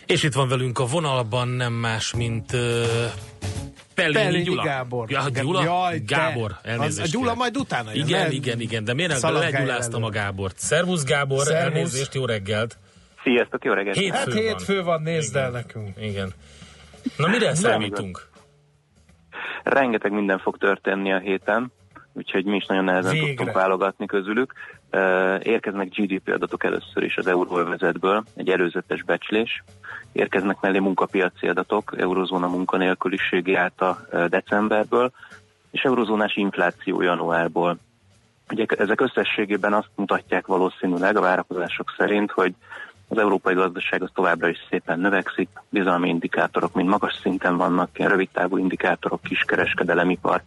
És itt van velünk a vonalban nem más, mint uh, Pellini, Pellini Gyula. Gábor. Ja, Gyula? Jaj. Gábor, elnézést. a Gyula majd utána jön, Igen, nem? igen, igen, de miért legyuláztam a Gábort? Szervusz Gábor, Szervusz. elnézést, jó reggelt. Sziasztok, jó reggelt! Hétfő Hát van. hétfő van, nézd el nekünk. Igen. Na mire számítunk? Rengeteg minden fog történni a héten, úgyhogy mi is nagyon nehezen Végre. tudtunk válogatni közülük. Érkeznek GDP adatok először is az euróvezetből, egy előzetes becslés. Érkeznek mellé munkapiaci adatok, eurozóna munkanélküliségi uh, decemberből, és eurozónás infláció januárból. Ugye ezek összességében azt mutatják valószínűleg a várakozások szerint, hogy az európai gazdaság az továbbra is szépen növekszik, bizalmi indikátorok mind magas szinten vannak, ilyen rövidtávú indikátorok, kiskereskedelemipar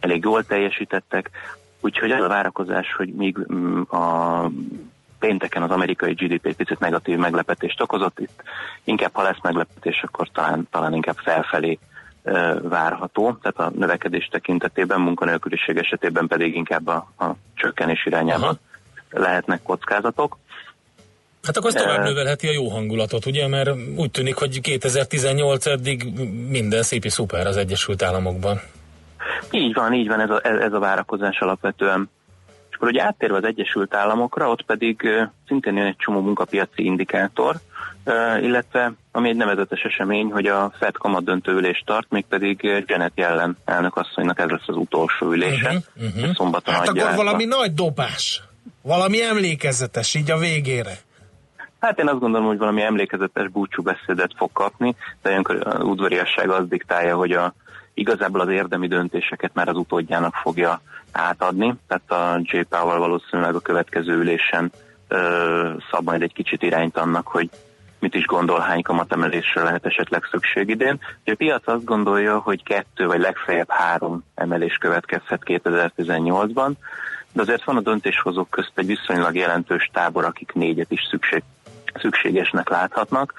elég jól teljesítettek, úgyhogy az a várakozás, hogy míg mm, a pénteken az amerikai GDP picit negatív meglepetést okozott, itt inkább ha lesz meglepetés, akkor talán, talán inkább felfelé várható, tehát a növekedés tekintetében, munkanélküliség esetében pedig inkább a, a csökkenés irányában lehetnek kockázatok. Hát akkor ez tovább növelheti a jó hangulatot, ugye? Mert úgy tűnik, hogy 2018 eddig minden szépi szuper az Egyesült Államokban. Így van, így van, ez a, ez a várakozás alapvetően. Akkor ugye áttérve az Egyesült Államokra, ott pedig szintén jön egy csomó munkapiaci indikátor, illetve ami egy nevezetes esemény, hogy a Fed kamat döntő ülést tart, mégpedig Janet Yellen elnök asszonynak ez lesz az utolsó ülése, mhm. uh-huh. szombaton Hát akkor át a- valami nagy dobás. Valami emlékezetes, így a végére. Hát én azt gondolom, hogy valami emlékezetes búcsú beszédet fog kapni, de ilyenkor udvariasság az diktálja, hogy a, igazából az érdemi döntéseket már az utódjának fogja átadni, tehát a J. Powell valószínűleg a következő ülésen ö, szab majd egy kicsit irányt annak, hogy mit is gondol, hány kamatemelésre lehet esetleg szükség idén. A piac azt gondolja, hogy kettő vagy legfeljebb három emelés következhet 2018-ban, de azért van a döntéshozók közt egy viszonylag jelentős tábor, akik négyet is szükség, szükségesnek láthatnak.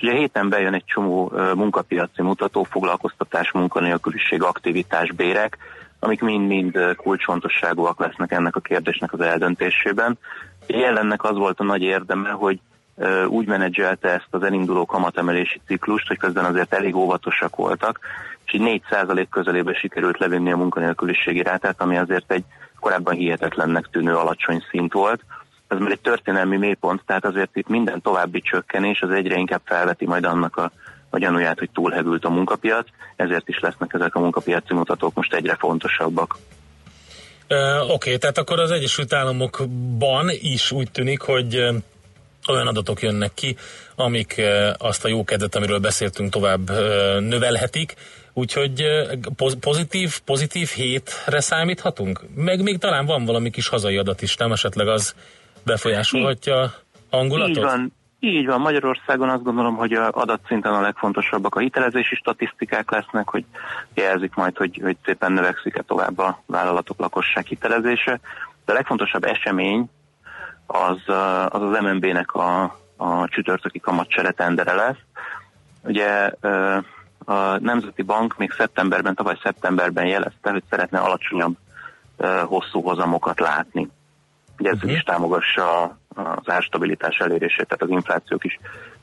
Ugye héten bejön egy csomó munkapiaci mutató, foglalkoztatás, munkanélküliség, aktivitás, bérek, amik mind-mind kulcsfontosságúak lesznek ennek a kérdésnek az eldöntésében. Jelennek az volt a nagy érdeme, hogy úgy menedzselte ezt az elinduló kamatemelési ciklust, hogy közben azért elég óvatosak voltak, és így 4% közelébe sikerült levinni a munkanélküliségi rátát, ami azért egy korábban hihetetlennek tűnő alacsony szint volt. Ez már egy történelmi mélypont, tehát azért itt minden további csökkenés az egyre inkább felveti majd annak a, a gyanúját, hogy túlhevült a munkapiac, ezért is lesznek ezek a munkapiaci mutatók most egyre fontosabbak. Uh, Oké, okay, tehát akkor az Egyesült Államokban is úgy tűnik, hogy ö, olyan adatok jönnek ki, amik ö, azt a jó kedvet, amiről beszéltünk, tovább ö, növelhetik. Úgyhogy ö, poz- pozitív, pozitív hétre számíthatunk? Meg még talán van valami kis hazai adat is, nem esetleg az befolyásolhatja hangulatot? Így van, így van. Magyarországon azt gondolom, hogy a adatszinten a legfontosabbak a hitelezési statisztikák lesznek, hogy jelzik majd, hogy, hogy szépen növekszik-e tovább a vállalatok lakosság hitelezése. De a legfontosabb esemény az az, az MNB-nek a, a csütörtöki kamatcsere tendere lesz. Ugye a Nemzeti Bank még szeptemberben, tavaly szeptemberben jelezte, hogy szeretne alacsonyabb hosszú hozamokat látni. Ugye ez is támogassa az árstabilitás elérését, tehát az infláció kis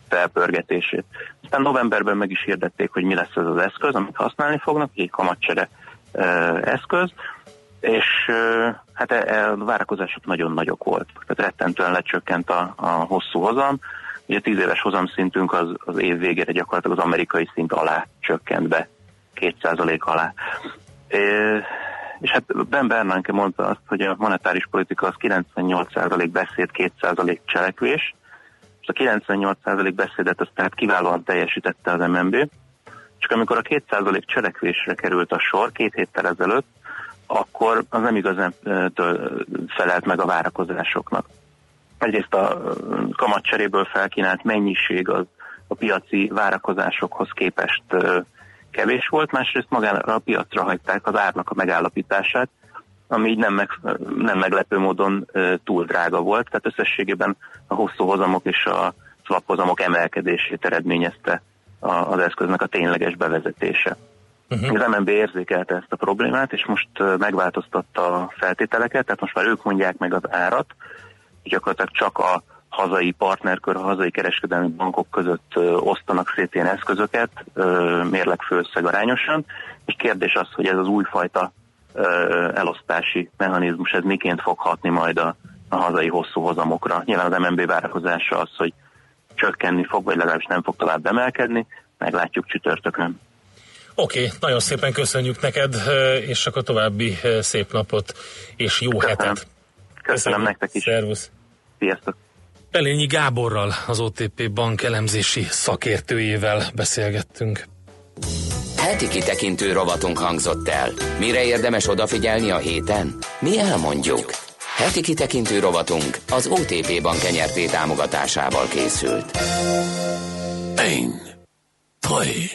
felpörgetését. Aztán novemberben meg is hirdették, hogy mi lesz ez az eszköz, amit használni fognak, egy kamatcsere eszköz, és hát e, e, a várakozások nagyon nagyok voltak. Tehát rettentően lecsökkent a, a hosszú hozam. Ugye a tíz éves hozamszintünk az, az év végére gyakorlatilag az amerikai szint alá csökkent be, 2% alá. És hát Ben Bernanke mondta azt, hogy a monetáris politika az 98% beszéd, 2% cselekvés, és a 98% beszédet azt tehát kiválóan teljesítette az MNB, csak amikor a 2% cselekvésre került a sor két héttel ezelőtt, akkor az nem igazán felelt meg a várakozásoknak. Egyrészt a kamatcseréből felkínált mennyiség az a piaci várakozásokhoz képest kevés volt, másrészt magára a piacra hagyták az árnak a megállapítását, ami így nem, meg, nem meglepő módon túl drága volt, tehát összességében a hosszú hozamok és a swap hozamok emelkedését eredményezte az eszköznek a tényleges bevezetése. Uh-huh. Az MNB érzékelte ezt a problémát, és most megváltoztatta a feltételeket, tehát most már ők mondják meg az árat, gyakorlatilag csak a hazai partnerkör, a hazai kereskedelmi bankok között osztanak szét ilyen eszközöket, ö, mérleg főösszeg arányosan, és kérdés az, hogy ez az újfajta elosztási mechanizmus, ez miként fog hatni majd a, a hazai hosszú hozamokra. Nyilván az MNB várakozása az, hogy csökkenni fog, vagy legalábbis nem fog tovább emelkedni, meglátjuk csütörtökön. Oké, okay, nagyon szépen köszönjük neked, és akkor további szép napot, és jó Köszönöm. hetet. Köszönöm, Köszönöm nektek is. Szervusz. Sziasztok. Pelényi Gáborral, az OTP bank elemzési szakértőjével beszélgettünk. Heti kitekintő rovatunk hangzott el. Mire érdemes odafigyelni a héten? Mi elmondjuk. Heti kitekintő rovatunk az OTP bank nyerté támogatásával készült. Ein, zwei,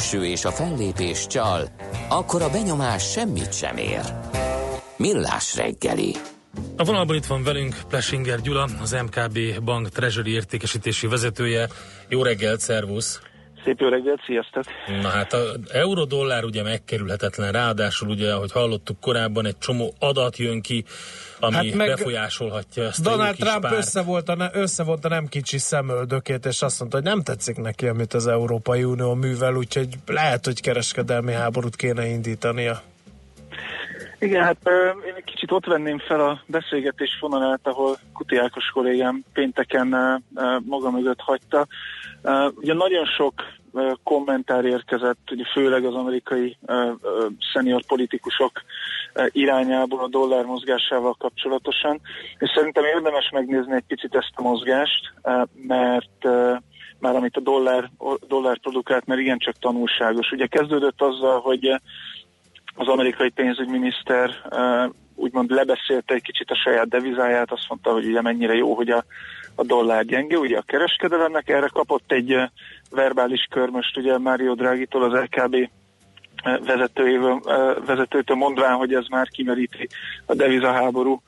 külső és a fellépés csal, akkor a benyomás semmit sem ér. Millás reggeli. A vonalban itt van velünk Plesinger Gyula, az MKB Bank Treasury értékesítési vezetője. Jó reggelt, szervusz! Szép jó reggelt, sziasztok! Na hát a euró-dollár ugye megkerülhetetlen, ráadásul ugye, ahogy hallottuk korábban, egy csomó adat jön ki, ami Hát meg befolyásolhatja ezt a Donald kis Trump párt. összevonta, ne, összevonta nem kicsi szemöldökét, és azt mondta, hogy nem tetszik neki, amit az Európai Unió művel, úgyhogy lehet, hogy kereskedelmi háborút kéne indítania. Igen, hát én egy kicsit ott venném fel a beszélgetés vonalát, ahol Kuti Ákos kollégám pénteken maga mögött hagyta. Ö, Ugye nagyon sok ö, kommentár érkezett, ugye főleg az amerikai ö, szenior politikusok irányából a dollár mozgásával kapcsolatosan, és szerintem érdemes megnézni egy picit ezt a mozgást, mert már amit a dollár, dollár produkált, mert igencsak tanulságos. Ugye kezdődött azzal, hogy az amerikai pénzügyminiszter uh, úgymond lebeszélte egy kicsit a saját devizáját, azt mondta, hogy ugye mennyire jó, hogy a, a dollár gyenge, ugye a kereskedelemnek erre kapott egy uh, verbális körmöst, ugye Mário Draghi-tól az LKB uh, vezetőjével, uh, vezetőtől mondván, hogy ez már kimeríti a devizaháború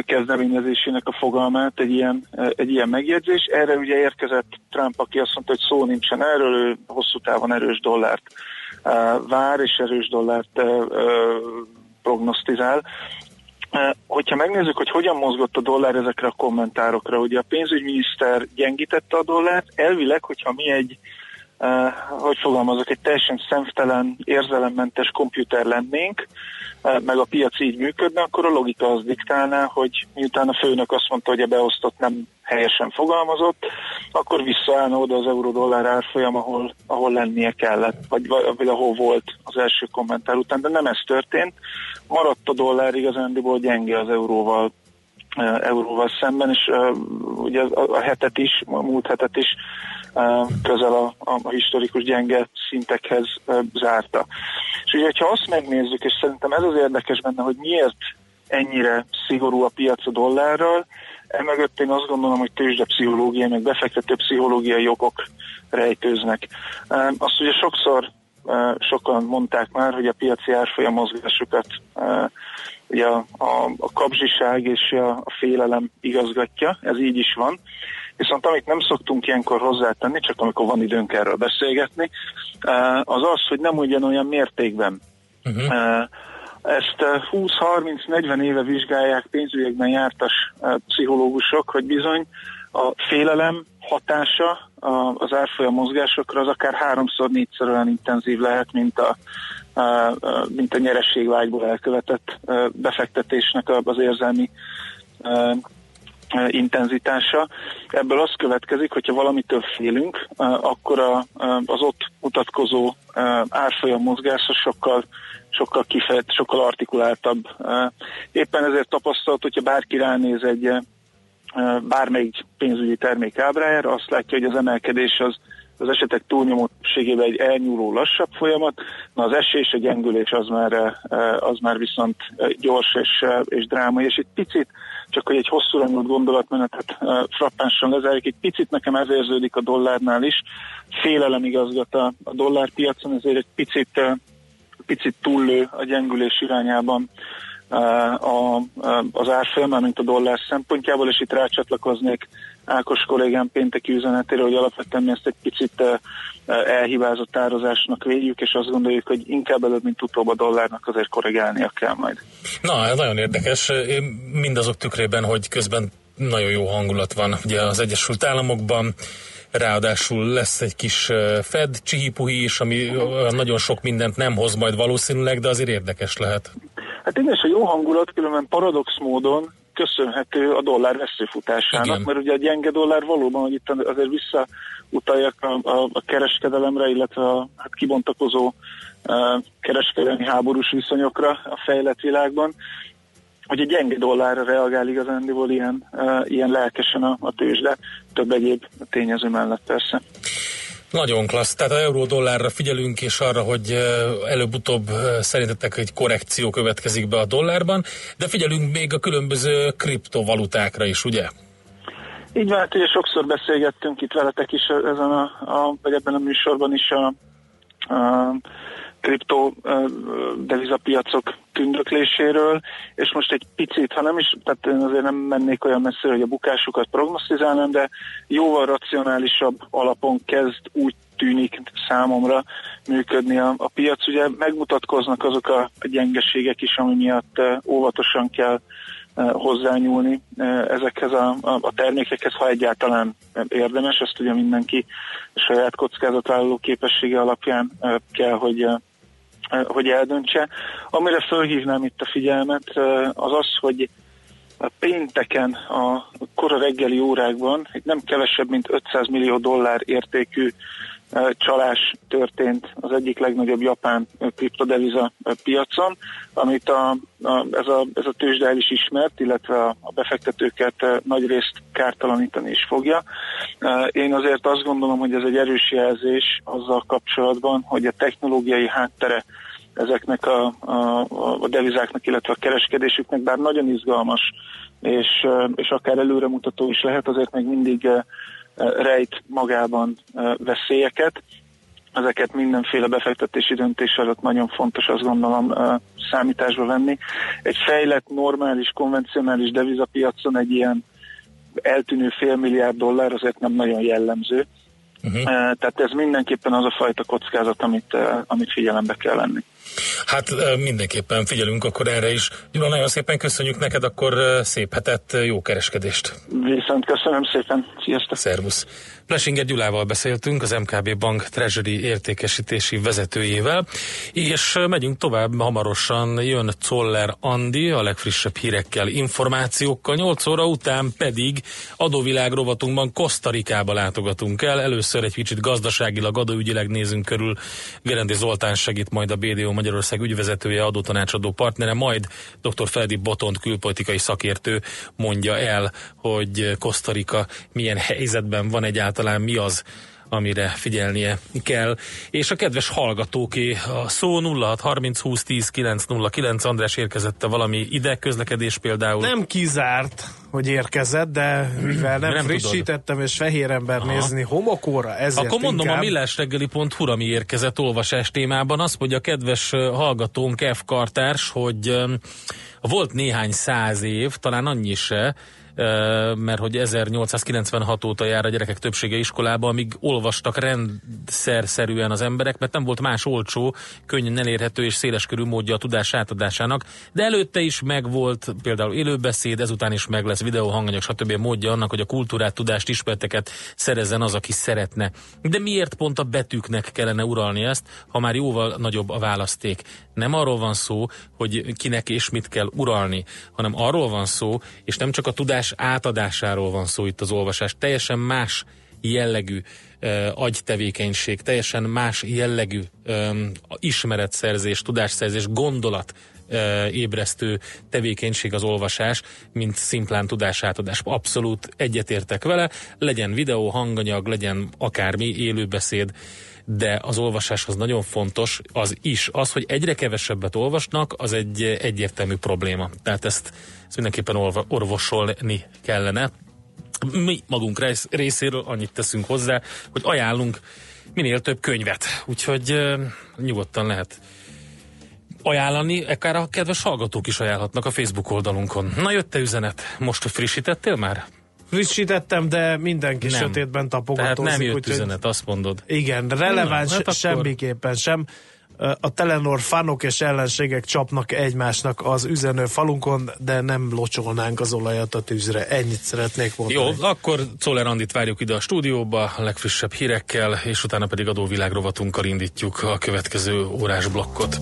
kezdeményezésének a fogalmát, egy ilyen, egy ilyen megjegyzés. Erre ugye érkezett Trump, aki azt mondta, hogy szó nincsen erről, ő hosszú távon erős dollárt vár, és erős dollárt prognosztizál. Hogyha megnézzük, hogy hogyan mozgott a dollár ezekre a kommentárokra, ugye a pénzügyminiszter gyengítette a dollárt, elvileg, hogyha mi egy uh, hogy fogalmazok, egy teljesen szemtelen, érzelemmentes komputer lennénk, uh, meg a piac így működne, akkor a logika az diktálná, hogy miután a főnök azt mondta, hogy a beosztott nem helyesen fogalmazott, akkor visszaállna oda az euró-dollár árfolyam, ahol, ahol lennie kellett, vagy, vagy ahol volt az első kommentár után, de nem ez történt. Maradt a dollár igazándiból gyenge az euróval uh, euróval szemben, és uh, ugye a, hetet is, a múlt hetet is uh, közel a, a historikus gyenge szintekhez uh, zárta. És ugye, ha azt megnézzük, és szerintem ez az érdekes benne, hogy miért ennyire szigorú a piac a dollárral, emögött én azt gondolom, hogy tőzsdepszichológiai, meg befektető pszichológiai okok rejtőznek. Uh, azt ugye sokszor uh, sokan mondták már, hogy a piaci árfolyam mozgásokat uh, ugye a, a, a kapzsiság és a, a félelem igazgatja, ez így is van. Viszont amit nem szoktunk ilyenkor hozzátenni, csak amikor van időnk erről beszélgetni, az az, hogy nem ugyanolyan mértékben. Uh-huh. Ezt 20-30-40 éve vizsgálják pénzügyekben jártas eh, pszichológusok, hogy bizony a félelem hatása az árfolyam mozgásokra az akár háromszor, négyszer olyan intenzív lehet, mint a, a- mint a nyerességvágyból elkövetett eh, befektetésnek az érzelmi eh, eh, intenzitása. Ebből az következik, hogyha valamitől félünk, eh, akkor eh, az ott mutatkozó eh, árfolyam mozgás az sokkal sokkal kifejt, sokkal artikuláltabb. Éppen ezért tapasztalt, hogyha bárki ránéz egy bármelyik pénzügyi termék ábrájára, azt látja, hogy az emelkedés az az esetek túlnyomó többségében egy elnyúló lassabb folyamat, na az esés, a gyengülés az már, az már viszont gyors és, és drámai, és egy picit, csak hogy egy hosszúra nyúlt gondolatmenetet frappánsan lezárjuk, egy picit nekem ez érződik a dollárnál is, félelem igazgat a, dollárpiacon, ezért egy picit, picit túllő a gyengülés irányában eh, a, a, az árfolyam, mint a dollár szempontjából, és itt rácsatlakoznék Ákos kollégám pénteki üzenetére, hogy alapvetően mi ezt egy picit eh, eh, elhibázott tározásnak védjük, és azt gondoljuk, hogy inkább előbb, mint utóbb a dollárnak azért korrigálnia kell majd. Na, ez nagyon érdekes. Én mindazok tükrében, hogy közben nagyon jó hangulat van ugye az Egyesült Államokban, ráadásul lesz egy kis Fed csihipuhi is, ami nagyon sok mindent nem hoz majd valószínűleg, de azért érdekes lehet. Hát igen, és a jó hangulat különben paradox módon köszönhető a dollár veszőfutásának, Igen. mert ugye a gyenge dollár valóban, hogy itt azért visszautaljak a, a, a kereskedelemre, illetve a hát kibontakozó uh, kereskedelmi háborús viszonyokra a fejlett világban, hogy a gyenge dollárra reagál igazándiból ilyen, ilyen lelkesen a, a tőzsde, több egyéb tényező mellett persze. Nagyon klassz. Tehát a euró-dollárra figyelünk, és arra, hogy előbb-utóbb szerintetek egy korrekció következik be a dollárban, de figyelünk még a különböző kriptovalutákra is, ugye? Így van, hát ugye sokszor beszélgettünk itt veletek is ezen a, a vagy ebben a műsorban is a, uh, kriptó devizapiacok tündökléséről, és most egy picit, ha nem is, tehát én azért nem mennék olyan messzire, hogy a bukásukat prognosztizálnám, de jóval racionálisabb alapon kezd úgy tűnik számomra működni a, a piac. Ugye megmutatkoznak azok a, a gyengeségek is, ami miatt óvatosan kell hozzányúlni ezekhez a, a, a termékekhez, ha egyáltalán érdemes, ezt ugye mindenki saját kockázatvállaló képessége alapján kell, hogy hogy eldöntse. Amire fölhívnám itt a figyelmet, az az, hogy a pénteken a kora reggeli órákban egy nem kevesebb, mint 500 millió dollár értékű csalás történt az egyik legnagyobb japán kriptodeviza piacon, amit a, a, ez, a, ez a tőzsde el is ismert, illetve a, a befektetőket nagy részt kártalanítani is fogja. Én azért azt gondolom, hogy ez egy erős jelzés azzal kapcsolatban, hogy a technológiai háttere ezeknek a, a, a devizáknak, illetve a kereskedésüknek, bár nagyon izgalmas és, és akár előremutató is lehet, azért még mindig rejt magában veszélyeket. Ezeket mindenféle befektetési döntés előtt nagyon fontos, azt gondolom, számításba venni. Egy fejlett, normális, konvencionális devizapiacon egy ilyen eltűnő fél milliárd dollár azért nem nagyon jellemző. Uh-huh. Tehát ez mindenképpen az a fajta kockázat, amit, amit figyelembe kell venni. Hát mindenképpen figyelünk akkor erre is. Gyula, nagyon szépen köszönjük neked, akkor szép hetet, jó kereskedést. Viszont köszönöm szépen, sziasztok. Szervusz. Plesinger Gyulával beszéltünk, az MKB Bank Treasury értékesítési vezetőjével, és megyünk tovább, hamarosan jön Zoller Andi a legfrissebb hírekkel, információkkal, 8 óra után pedig adóvilág rovatunkban Kosztarikába látogatunk el, először egy kicsit gazdaságilag, adóügyileg nézünk körül, Gerendi Zoltán segít majd a BDO Magyarország ügyvezetője, adótanácsadó partnere, majd dr. Feldi Botont külpolitikai szakértő mondja el, hogy Kosztarika milyen helyzetben van egyáltalán, mi az, amire figyelnie kell. És a kedves hallgatóké, a szó 06 30 20 10 909, András érkezette valami ide, közlekedés például. Nem kizárt, hogy érkezett, de mivel nem, Nem frissítettem, tudod. és fehér ember Aha. nézni homokóra, ezért Akkor mondom inkább... a millásreggeli.hu, ami érkezett olvasás témában, azt mondja a kedves hallgatónk F. Kartárs, hogy volt néhány száz év, talán annyi se, mert hogy 1896 óta jár a gyerekek többsége iskolába, amíg olvastak rendszerszerűen az emberek, mert nem volt más olcsó, könnyen elérhető és széleskörű módja a tudás átadásának, de előtte is megvolt például élőbeszéd, ezután is meg lesz videó, hanganyag, stb. módja annak, hogy a kultúrát, tudást, ismereteket szerezzen az, aki szeretne. De miért pont a betűknek kellene uralni ezt, ha már jóval nagyobb a választék? Nem arról van szó, hogy kinek és mit kell uralni, hanem arról van szó, és nem csak a tudás átadásáról van szó itt az olvasás, teljesen más jellegű uh, agytevékenység, teljesen más jellegű um, ismeretszerzés, tudásszerzés, gondolat ébresztő tevékenység az olvasás, mint szimplán tudásátadás. Abszolút egyetértek vele, legyen videó, hanganyag, legyen akármi, élőbeszéd, de az olvasáshoz nagyon fontos az is. Az, hogy egyre kevesebbet olvasnak, az egy egyértelmű probléma. Tehát ezt, ezt mindenképpen orvosolni kellene. Mi magunk rész, részéről annyit teszünk hozzá, hogy ajánlunk minél több könyvet. Úgyhogy nyugodtan lehet ajánlani, akár a kedves hallgatók is ajánlhatnak a Facebook oldalunkon. Na jött-e üzenet? Most frissítettél már? Frissítettem, de mindenki Nem. sötétben Tehát tapogatózik. nem jött úgyhogy- üzenet, azt mondod. Igen, releváns Na, hát semmiképpen sem. A Telenor fanok és ellenségek csapnak egymásnak az üzenő falunkon, de nem locsolnánk az olajat a tűzre. Ennyit szeretnék mondani. Jó, akkor Czoller Andit várjuk ide a stúdióba, a legfrissebb hírekkel, és utána pedig adóvilág rovatunkkal indítjuk a következő órás blokkot.